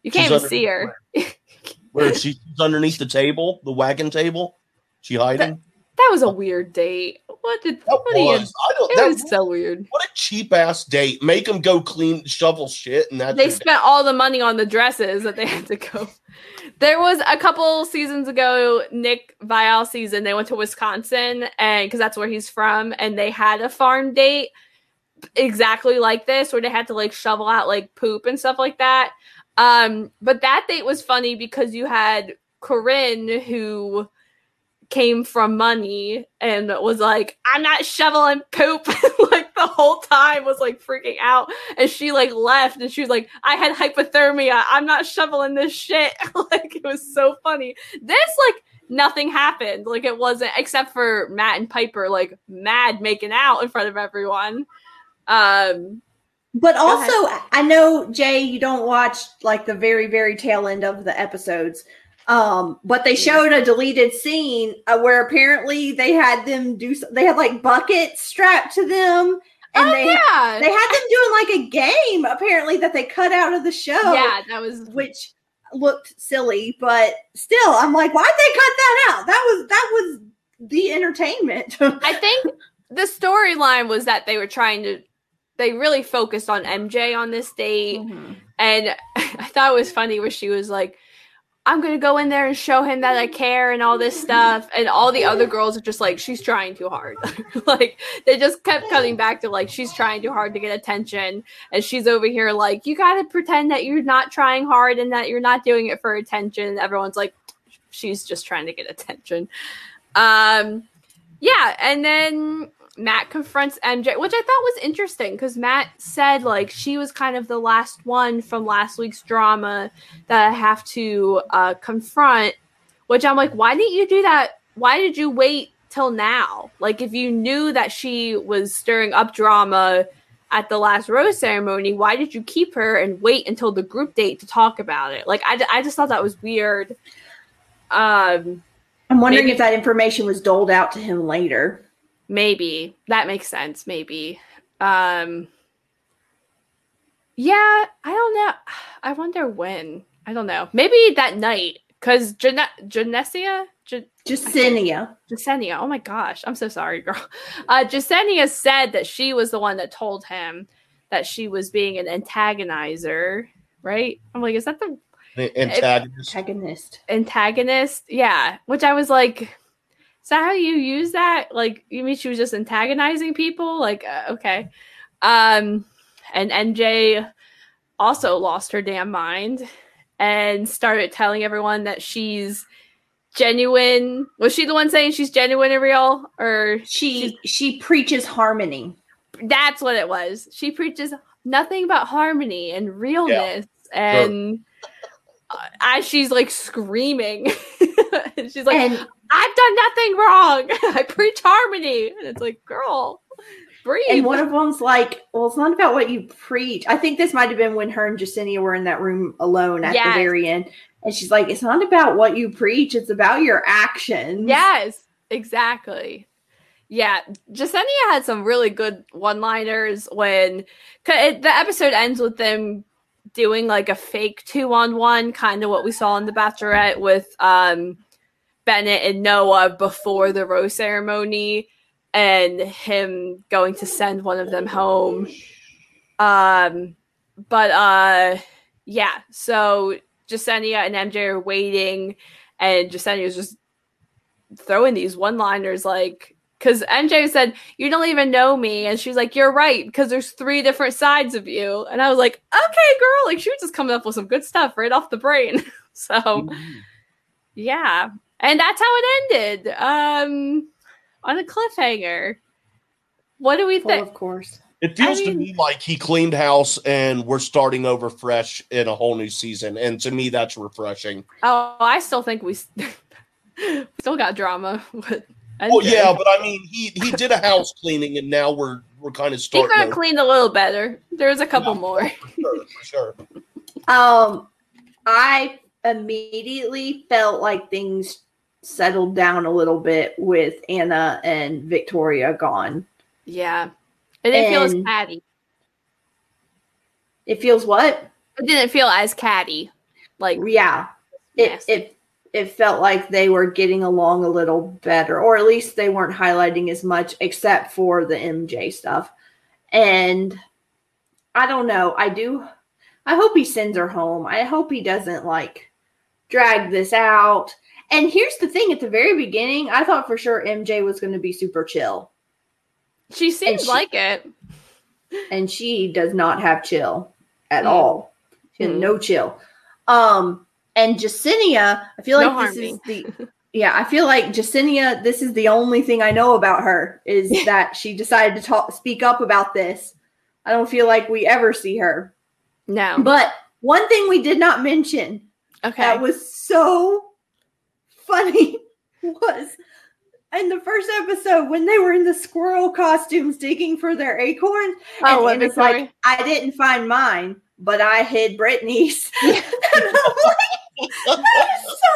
Speaker 1: You can't
Speaker 2: She's
Speaker 1: even see her.
Speaker 2: Where is she? She's underneath the table, the wagon table. She hiding.
Speaker 1: That was a weird date. What did
Speaker 2: That
Speaker 1: what do you
Speaker 2: was. I don't.
Speaker 1: It
Speaker 2: That
Speaker 1: was so weird.
Speaker 2: What a cheap ass date. Make them go clean, shovel shit, and that.
Speaker 1: They spent all the money on the dresses that they had to go. There was a couple seasons ago, Nick Viall season. They went to Wisconsin, and because that's where he's from, and they had a farm date exactly like this, where they had to like shovel out like poop and stuff like that. Um, but that date was funny because you had Corinne who came from money and was like, I'm not shoveling poop like the whole time was like freaking out. And she like left and she was like, I had hypothermia. I'm not shoveling this shit. like it was so funny. This like nothing happened. Like it wasn't except for Matt and Piper like mad making out in front of everyone. Um
Speaker 3: But also, I know Jay, you don't watch like the very, very tail end of the episodes. Um, but they showed a deleted scene uh, where apparently they had them do. They had like buckets strapped to them, and
Speaker 1: oh,
Speaker 3: they
Speaker 1: yeah.
Speaker 3: they had them doing like a game apparently that they cut out of the show.
Speaker 1: yeah, that was
Speaker 3: which looked silly, but still, I'm like, why'd they cut that out? That was that was the entertainment.
Speaker 1: I think the storyline was that they were trying to they really focused on MJ on this date and I thought it was funny where she was like I'm going to go in there and show him that I care and all this stuff and all the other girls are just like she's trying too hard. like they just kept coming back to like she's trying too hard to get attention and she's over here like you got to pretend that you're not trying hard and that you're not doing it for attention. And everyone's like she's just trying to get attention. Um yeah, and then Matt confronts MJ, which I thought was interesting because Matt said like she was kind of the last one from last week's drama that I have to uh, confront. Which I'm like, why didn't you do that? Why did you wait till now? Like, if you knew that she was stirring up drama at the last rose ceremony, why did you keep her and wait until the group date to talk about it? Like, I, I just thought that was weird. Um,
Speaker 3: I'm wondering
Speaker 1: Maybe-
Speaker 3: if that information was doled out to him later.
Speaker 1: Maybe that makes sense. Maybe. Um. Yeah, I don't know. I wonder when. I don't know. Maybe that night, because Jane- Janesia, J-
Speaker 3: Jacinia.
Speaker 1: Jasenia. Oh my gosh, I'm so sorry, girl. Uh, Jasenia said that she was the one that told him that she was being an antagonizer. Right? I'm like, is that the
Speaker 2: Antagonist.
Speaker 3: Antagonist.
Speaker 1: antagonist? Yeah. Which I was like, is that how you use that? Like, you mean she was just antagonizing people? Like, uh, okay. Um, and MJ also lost her damn mind and started telling everyone that she's genuine. Was she the one saying she's genuine and real? Or
Speaker 3: She she preaches harmony.
Speaker 1: that's what it was. She preaches nothing but harmony and realness. And uh, as she's like screaming, she's like,
Speaker 3: and
Speaker 1: I've done nothing wrong. I preach harmony. And it's like, girl, breathe.
Speaker 3: and one of them's like, well, it's not about what you preach. I think this might have been when her and Jacinia were in that room alone at
Speaker 1: Yes.
Speaker 3: the very end. And she's like, it's not about what you preach, it's about your actions.
Speaker 1: yes, exactly. Yeah, Jasenia had some really good one-liners when it, the episode ends with them doing like a fake two-on-one, kind of what we saw in the Bachelorette with um, Bennett and Noah before the rose ceremony, and him going to send one of them home. Um, but uh, yeah, so Jasenia and MJ are waiting, and Jasenia is just throwing these one liners like, because MJ said, You don't even know me. And she's like, You're right, because there's three different sides of you. And I was like, Okay, girl. Like, she was just coming up with some good stuff right off the brain. so, yeah. And that's how it ended. Um, on a cliffhanger. What do we
Speaker 3: Full
Speaker 1: think?
Speaker 3: of course.
Speaker 2: It feels
Speaker 1: I
Speaker 2: to me like he cleaned house and we're starting over fresh in a whole new season. And to me, that's refreshing.
Speaker 1: Oh, I still think we, we still got drama. with
Speaker 2: Well,
Speaker 1: MJ.
Speaker 2: yeah, but I mean, he he did a house cleaning, and now we're we're kind of
Speaker 1: He
Speaker 2: starting.
Speaker 1: could have
Speaker 2: over.
Speaker 1: cleaned a little better. There's a couple
Speaker 2: Yeah.
Speaker 1: more.
Speaker 2: for sure, for sure.
Speaker 3: Um, I immediately felt like things settled down a little bit with Anna and Victoria gone.
Speaker 1: Yeah. It didn't feel as catty.
Speaker 3: It feels what?
Speaker 1: It didn't feel as catty. Like
Speaker 3: Yeah. It it it felt like they were getting along a little better, or at least they weren't highlighting as much, except for the MJ stuff. And I don't know. I do. I hope he sends her home. I hope he doesn't like drag this out. And here's the thing: at the very beginning, I thought for sure MJ was going to be super chill,
Speaker 1: she seems
Speaker 3: she-
Speaker 1: like it.
Speaker 3: and she does not have chill at
Speaker 1: Mm.
Speaker 3: all. She has
Speaker 1: Mm.
Speaker 3: no chill. Um, and Jacinia, I feel
Speaker 1: No
Speaker 3: like this
Speaker 1: harmony.
Speaker 3: is the yeah, I feel like Jacinia, this is the only thing I know about her is that she decided to talk speak up about this. I don't feel like we ever see her.
Speaker 1: No.
Speaker 3: But one thing we did not mention
Speaker 1: Okay.
Speaker 3: that was so funny was in the first episode when they were in the squirrel costumes digging for their acorns.
Speaker 1: Oh,
Speaker 3: and, and it's
Speaker 1: Victoria?
Speaker 3: like, I didn't find mine, but I hid Brittany's. and I'm like, that is so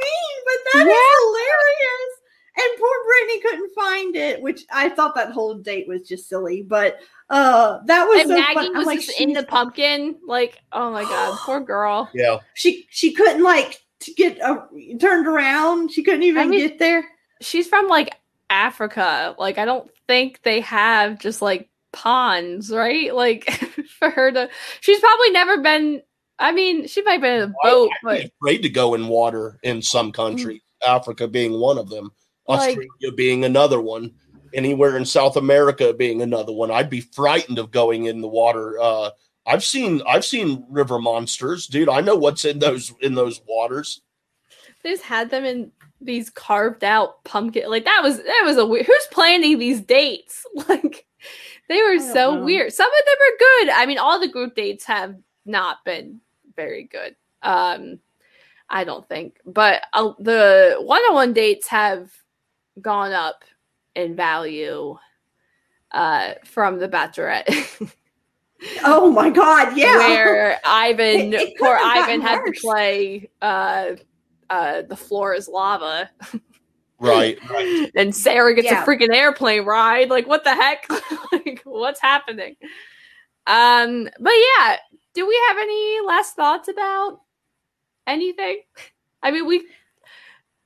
Speaker 3: mean, but that that is hilarious. And poor Brittany couldn't find it, which I thought that whole date was just silly. But uh that was
Speaker 1: and
Speaker 3: so
Speaker 1: Maggie
Speaker 3: fun. I'm
Speaker 1: was
Speaker 3: like,
Speaker 1: just in the pumpkin. Like, oh my god, poor girl.
Speaker 2: Yeah.
Speaker 3: she she couldn't like to get uh, turned around. She couldn't even
Speaker 1: I mean-
Speaker 3: get there.
Speaker 1: She's from like Africa. Like, I don't think they have just like ponds, right? Like, for her to, she's probably never been. I mean, she might have been in a boat,
Speaker 2: I'd
Speaker 1: but
Speaker 2: be afraid to go in water in some countries, Africa being one of them,
Speaker 1: Like-
Speaker 2: Australia being another one, anywhere in South America being another one. I'd be frightened of going in the water. Uh, I've seen I've seen river monsters, dude. I know what's in those in those waters.
Speaker 1: they just had them in these carved out pumpkin. Like that was that was a weird. Who's planning these dates? Like they were so
Speaker 3: know.
Speaker 1: weird. Some of them are good. I mean, all the group dates have not been very good. Um, I don't think, but uh, the one-on-one dates have gone up in value uh from the Bachelorette.
Speaker 3: Oh my god, yeah.
Speaker 1: where Ivan,
Speaker 3: It- it
Speaker 1: poor Ivan,
Speaker 3: gotten
Speaker 1: had to play uh, uh, "The Floor Is Lava,"
Speaker 2: Right, right.
Speaker 1: and Sarah gets
Speaker 3: Yeah.
Speaker 1: a freaking airplane ride. Like, what the heck? like, what's happening? Um, but yeah, do we have any last thoughts about anything? I mean, we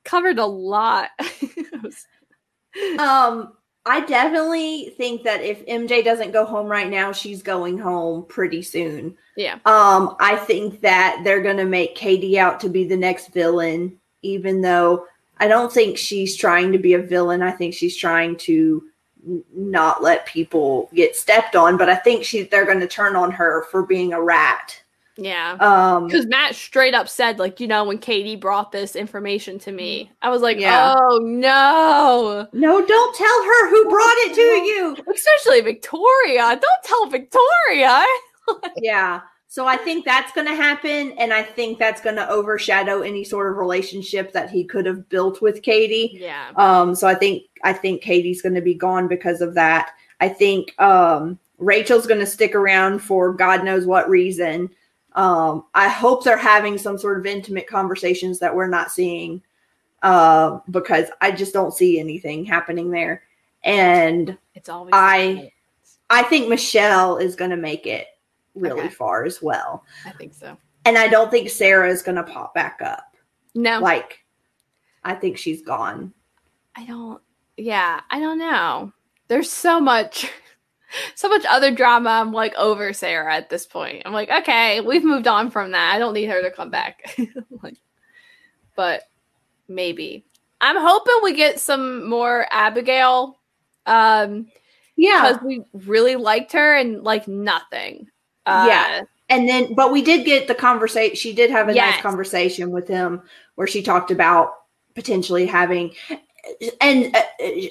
Speaker 1: covered a lot.
Speaker 3: Um, I definitely think that if MJ doesn't go home right now, she's going home pretty soon.
Speaker 1: yeah,
Speaker 3: Um, I think that they're gonna make Katie out to be the next villain, even though I don't think she's trying to be a villain. I think she's trying to not let people get stepped on. But I think she they're going to turn on her for being a rat.
Speaker 1: Yeah.
Speaker 3: Um,
Speaker 1: Because Matt straight up said, like, you know, when Katie brought this information to me, I was like,
Speaker 3: Yeah.
Speaker 1: oh no.
Speaker 3: no, don't tell her who brought it to you.
Speaker 1: Especially Victoria. Don't tell Victoria.
Speaker 3: Yeah. So I think that's going to happen, and I think that's going to overshadow any sort of relationship that he could have built with Katie.
Speaker 1: Yeah.
Speaker 3: Um, so I think I think Katie's going to be gone because of that. I think um, Rachel's going to stick around for God knows what reason. Um, I hope they're having some sort of intimate conversations that we're not seeing uh, because I just don't see anything happening there. And
Speaker 1: It's always
Speaker 3: I- I think Michelle is going to make it really
Speaker 1: Okay.
Speaker 3: far as well.
Speaker 1: I think so.
Speaker 3: And I don't think Sarah is going to pop back up.
Speaker 1: No.
Speaker 3: Like, I think she's gone.
Speaker 1: I don't yeah, I don't know. There's so much so much other drama. I'm like over Sarah at this point. I'm like, okay, we've moved on from that. I don't need her to come back. like, but maybe. I'm hoping we get some more Abigail. Um
Speaker 3: Yeah.
Speaker 1: because we really liked her and like nothing. Uh,
Speaker 3: Yeah. and then but we did get the conversation she did have a
Speaker 1: Yes.
Speaker 3: nice conversation with him where she talked about potentially having and uh,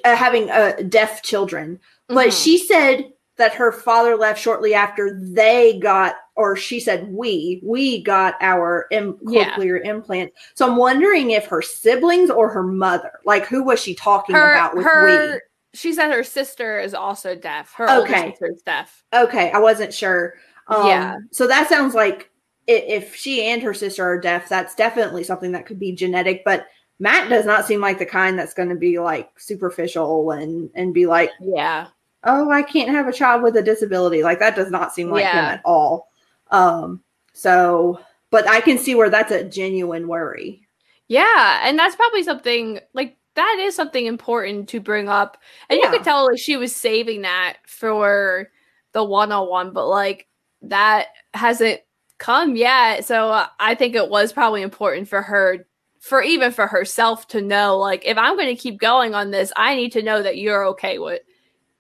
Speaker 3: uh, having uh, deaf children but
Speaker 1: mhm.
Speaker 3: she said that her father left shortly after they got or she said we we got our Im-
Speaker 1: Yeah.
Speaker 3: cochlear implant so i'm wondering if her siblings or her mother like who was she talking
Speaker 1: her
Speaker 3: about with
Speaker 1: her she said her sister is also deaf. Her older
Speaker 3: Okay.
Speaker 1: sister is deaf.
Speaker 3: okay i wasn't sure um,
Speaker 1: Yeah.
Speaker 3: so that sounds like if she and her sister are deaf that's definitely something that could be genetic but matt does not seem like the kind that's going to be like superficial and and be like
Speaker 1: Yeah.
Speaker 3: Oh, I can't have a child with a disability. Like that does not seem like him at all. Um, so, but I can see where that's a genuine worry.
Speaker 1: Yeah, and that's probably something like that is something important to bring up. And you could tell like she was saving that for the one-on-one, but like that hasn't come yet. So uh, I think it was probably important for her for even for herself to know like if I'm going to keep going on this, I need to know that you're okay with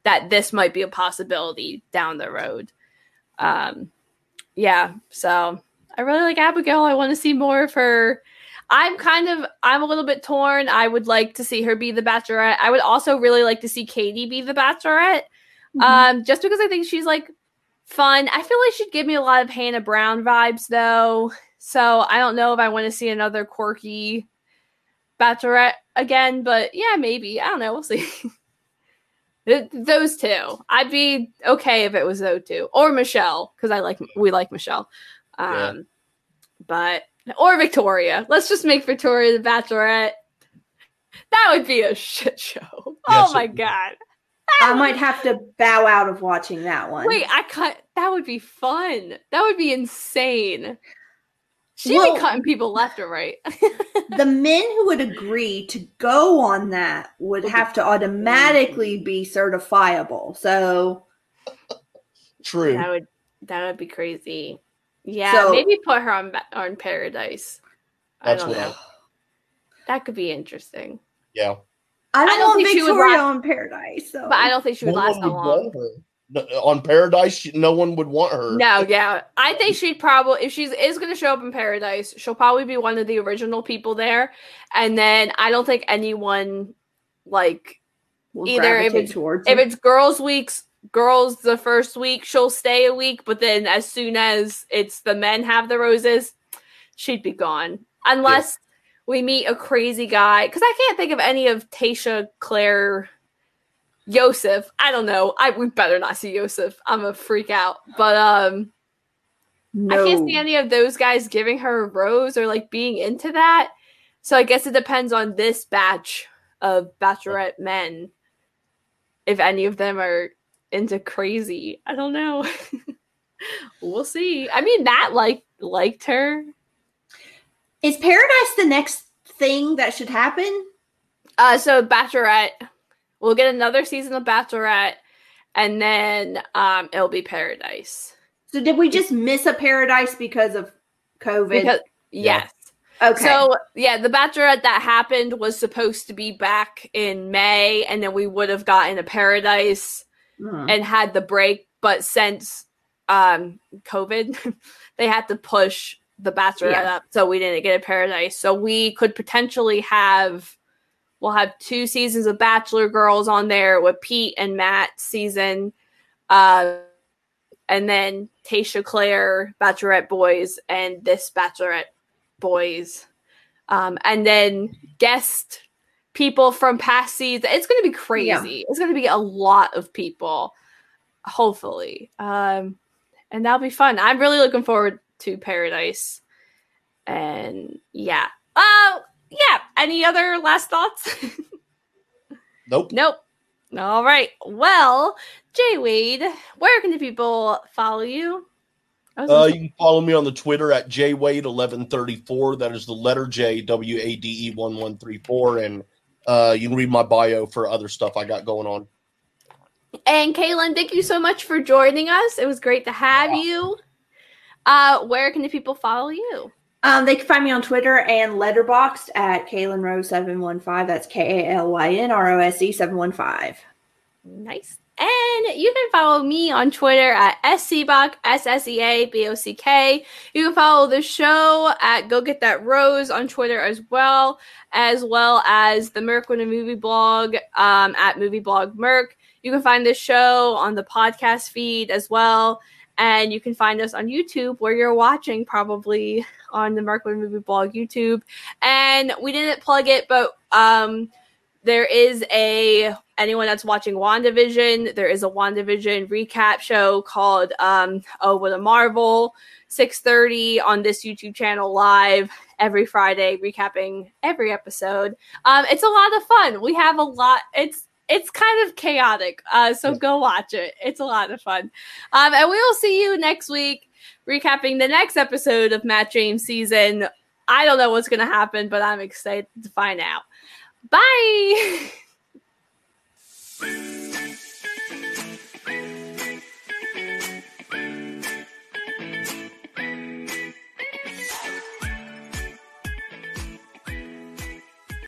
Speaker 1: that this might be a possibility down the road. Um yeah, so I really like Abigail. I want to see more of her. I'm kind of I'm a little bit torn. I would like to see her be the bachelorette. I would also really like to see Katie be the bachelorette.
Speaker 3: Mm-hmm.
Speaker 1: Um, just because I think she's like fun. I feel like she'd give me a lot of Hannah Brown vibes though. So I don't know if I want to see another quirky Bachelorette again, but yeah, maybe. I don't know. We'll see. those two. I'd be okay if it was those two. Or Michelle, because I like we like Michelle. Um yeah. but or Victoria. Let's just make Victoria the Bachelorette. That would be a shit show. Yes, oh my god.
Speaker 3: I might have to bow out of watching that one.
Speaker 1: Wait, I cut. That would be fun. That would be insane. She'd well, be cutting people left or right.
Speaker 3: the men who would agree to go on that would have to automatically be certifiable. So
Speaker 2: true.
Speaker 1: That would that would be crazy. Yeah, so, maybe put her on on Paradise. I don't know. That could be interesting.
Speaker 2: Yeah.
Speaker 3: I don't, I don't think Victoria she would last, on Paradise, so.
Speaker 1: but I don't think she would no last that long.
Speaker 2: On Paradise, no one would want her.
Speaker 1: No, yeah, I think she'd probably if she's is going to show up in Paradise, she'll probably be one of the original people there, and then I don't think anyone like will either if it's if it's girls' weeks, girls the first week, she'll stay a week, but then as soon as it's the men have the roses, she'd be gone. Unless we meet a crazy guy because I can't think of any of Tayshia Clare, Yosef. I don't know. I we better not see Yosef. I'm a freak out. But um no. I can't see any of those guys giving her a rose or like being into that. So I guess it depends on this batch of bachelorette men. If any of them are into crazy. I don't know. we'll see. I mean, Matt like liked her.
Speaker 3: Is Paradise the next thing that should happen?
Speaker 1: Uh, so Bachelorette, we'll get another season of Bachelorette, and then um, it'll be Paradise.
Speaker 3: So did we just miss a Paradise because of COVID? Because,
Speaker 1: yes. Okay. So yeah, the Bachelorette that happened was supposed to be back in May, and then we would have gotten a Paradise mm. and had the break. But since um, COVID, they had to push the Bachelorette yeah. up, so we didn't get a Paradise. So we could potentially have we'll have two seasons of Bachelor Girls on there with Pete and Matt season, uh, and then Tayshia Clare Bachelorette Boys and this Bachelorette Boys, um, and then guest people from past seasons. It's going to be crazy. Yeah. It's going to be a lot of people, hopefully, um, and that'll be fun. I'm really looking forward to Paradise. And yeah. Uh yeah. Any other last thoughts?
Speaker 2: nope.
Speaker 1: Nope. All right. Well, Jay Wade, where can the people follow you?
Speaker 2: Uh, you can follow me on the Twitter at jwade1134. That is the letter J W A D E 1134. And uh, you can read my bio for other stuff I got going on.
Speaker 1: And Kalyn, thank you so much for joining us. It was great to have you. Uh, where can the people follow you?
Speaker 3: Um, they can find me on Twitter and Letterboxd at Kalyn Rose seven one five. That's K A L Y N R O S E seven one five.
Speaker 1: Nice. And you can follow me on Twitter at SCBock, S S E A B O C K. You can follow the show at Go Get That Rose on Twitter as well, as well as the Merc a Movie blog um, at Movie Blog Merc. You can find the show on the podcast feed as well. And you can find us on YouTube where you're watching, probably on the Mark Wood Movie Blog YouTube. And we didn't plug it, but um, there is a anyone that's watching WandaVision, there is a WandaVision recap show called um, Oh What a Marvel, 6:30 on this YouTube channel live every Friday, recapping every episode. Um, it's a lot of fun. We have a lot. It's it's kind of chaotic. Uh, so go watch it. It's a lot of fun. Um, and we will see you next week, recapping the next episode of Matt James season. I don't know what's going to happen, but I'm excited to find out. Bye.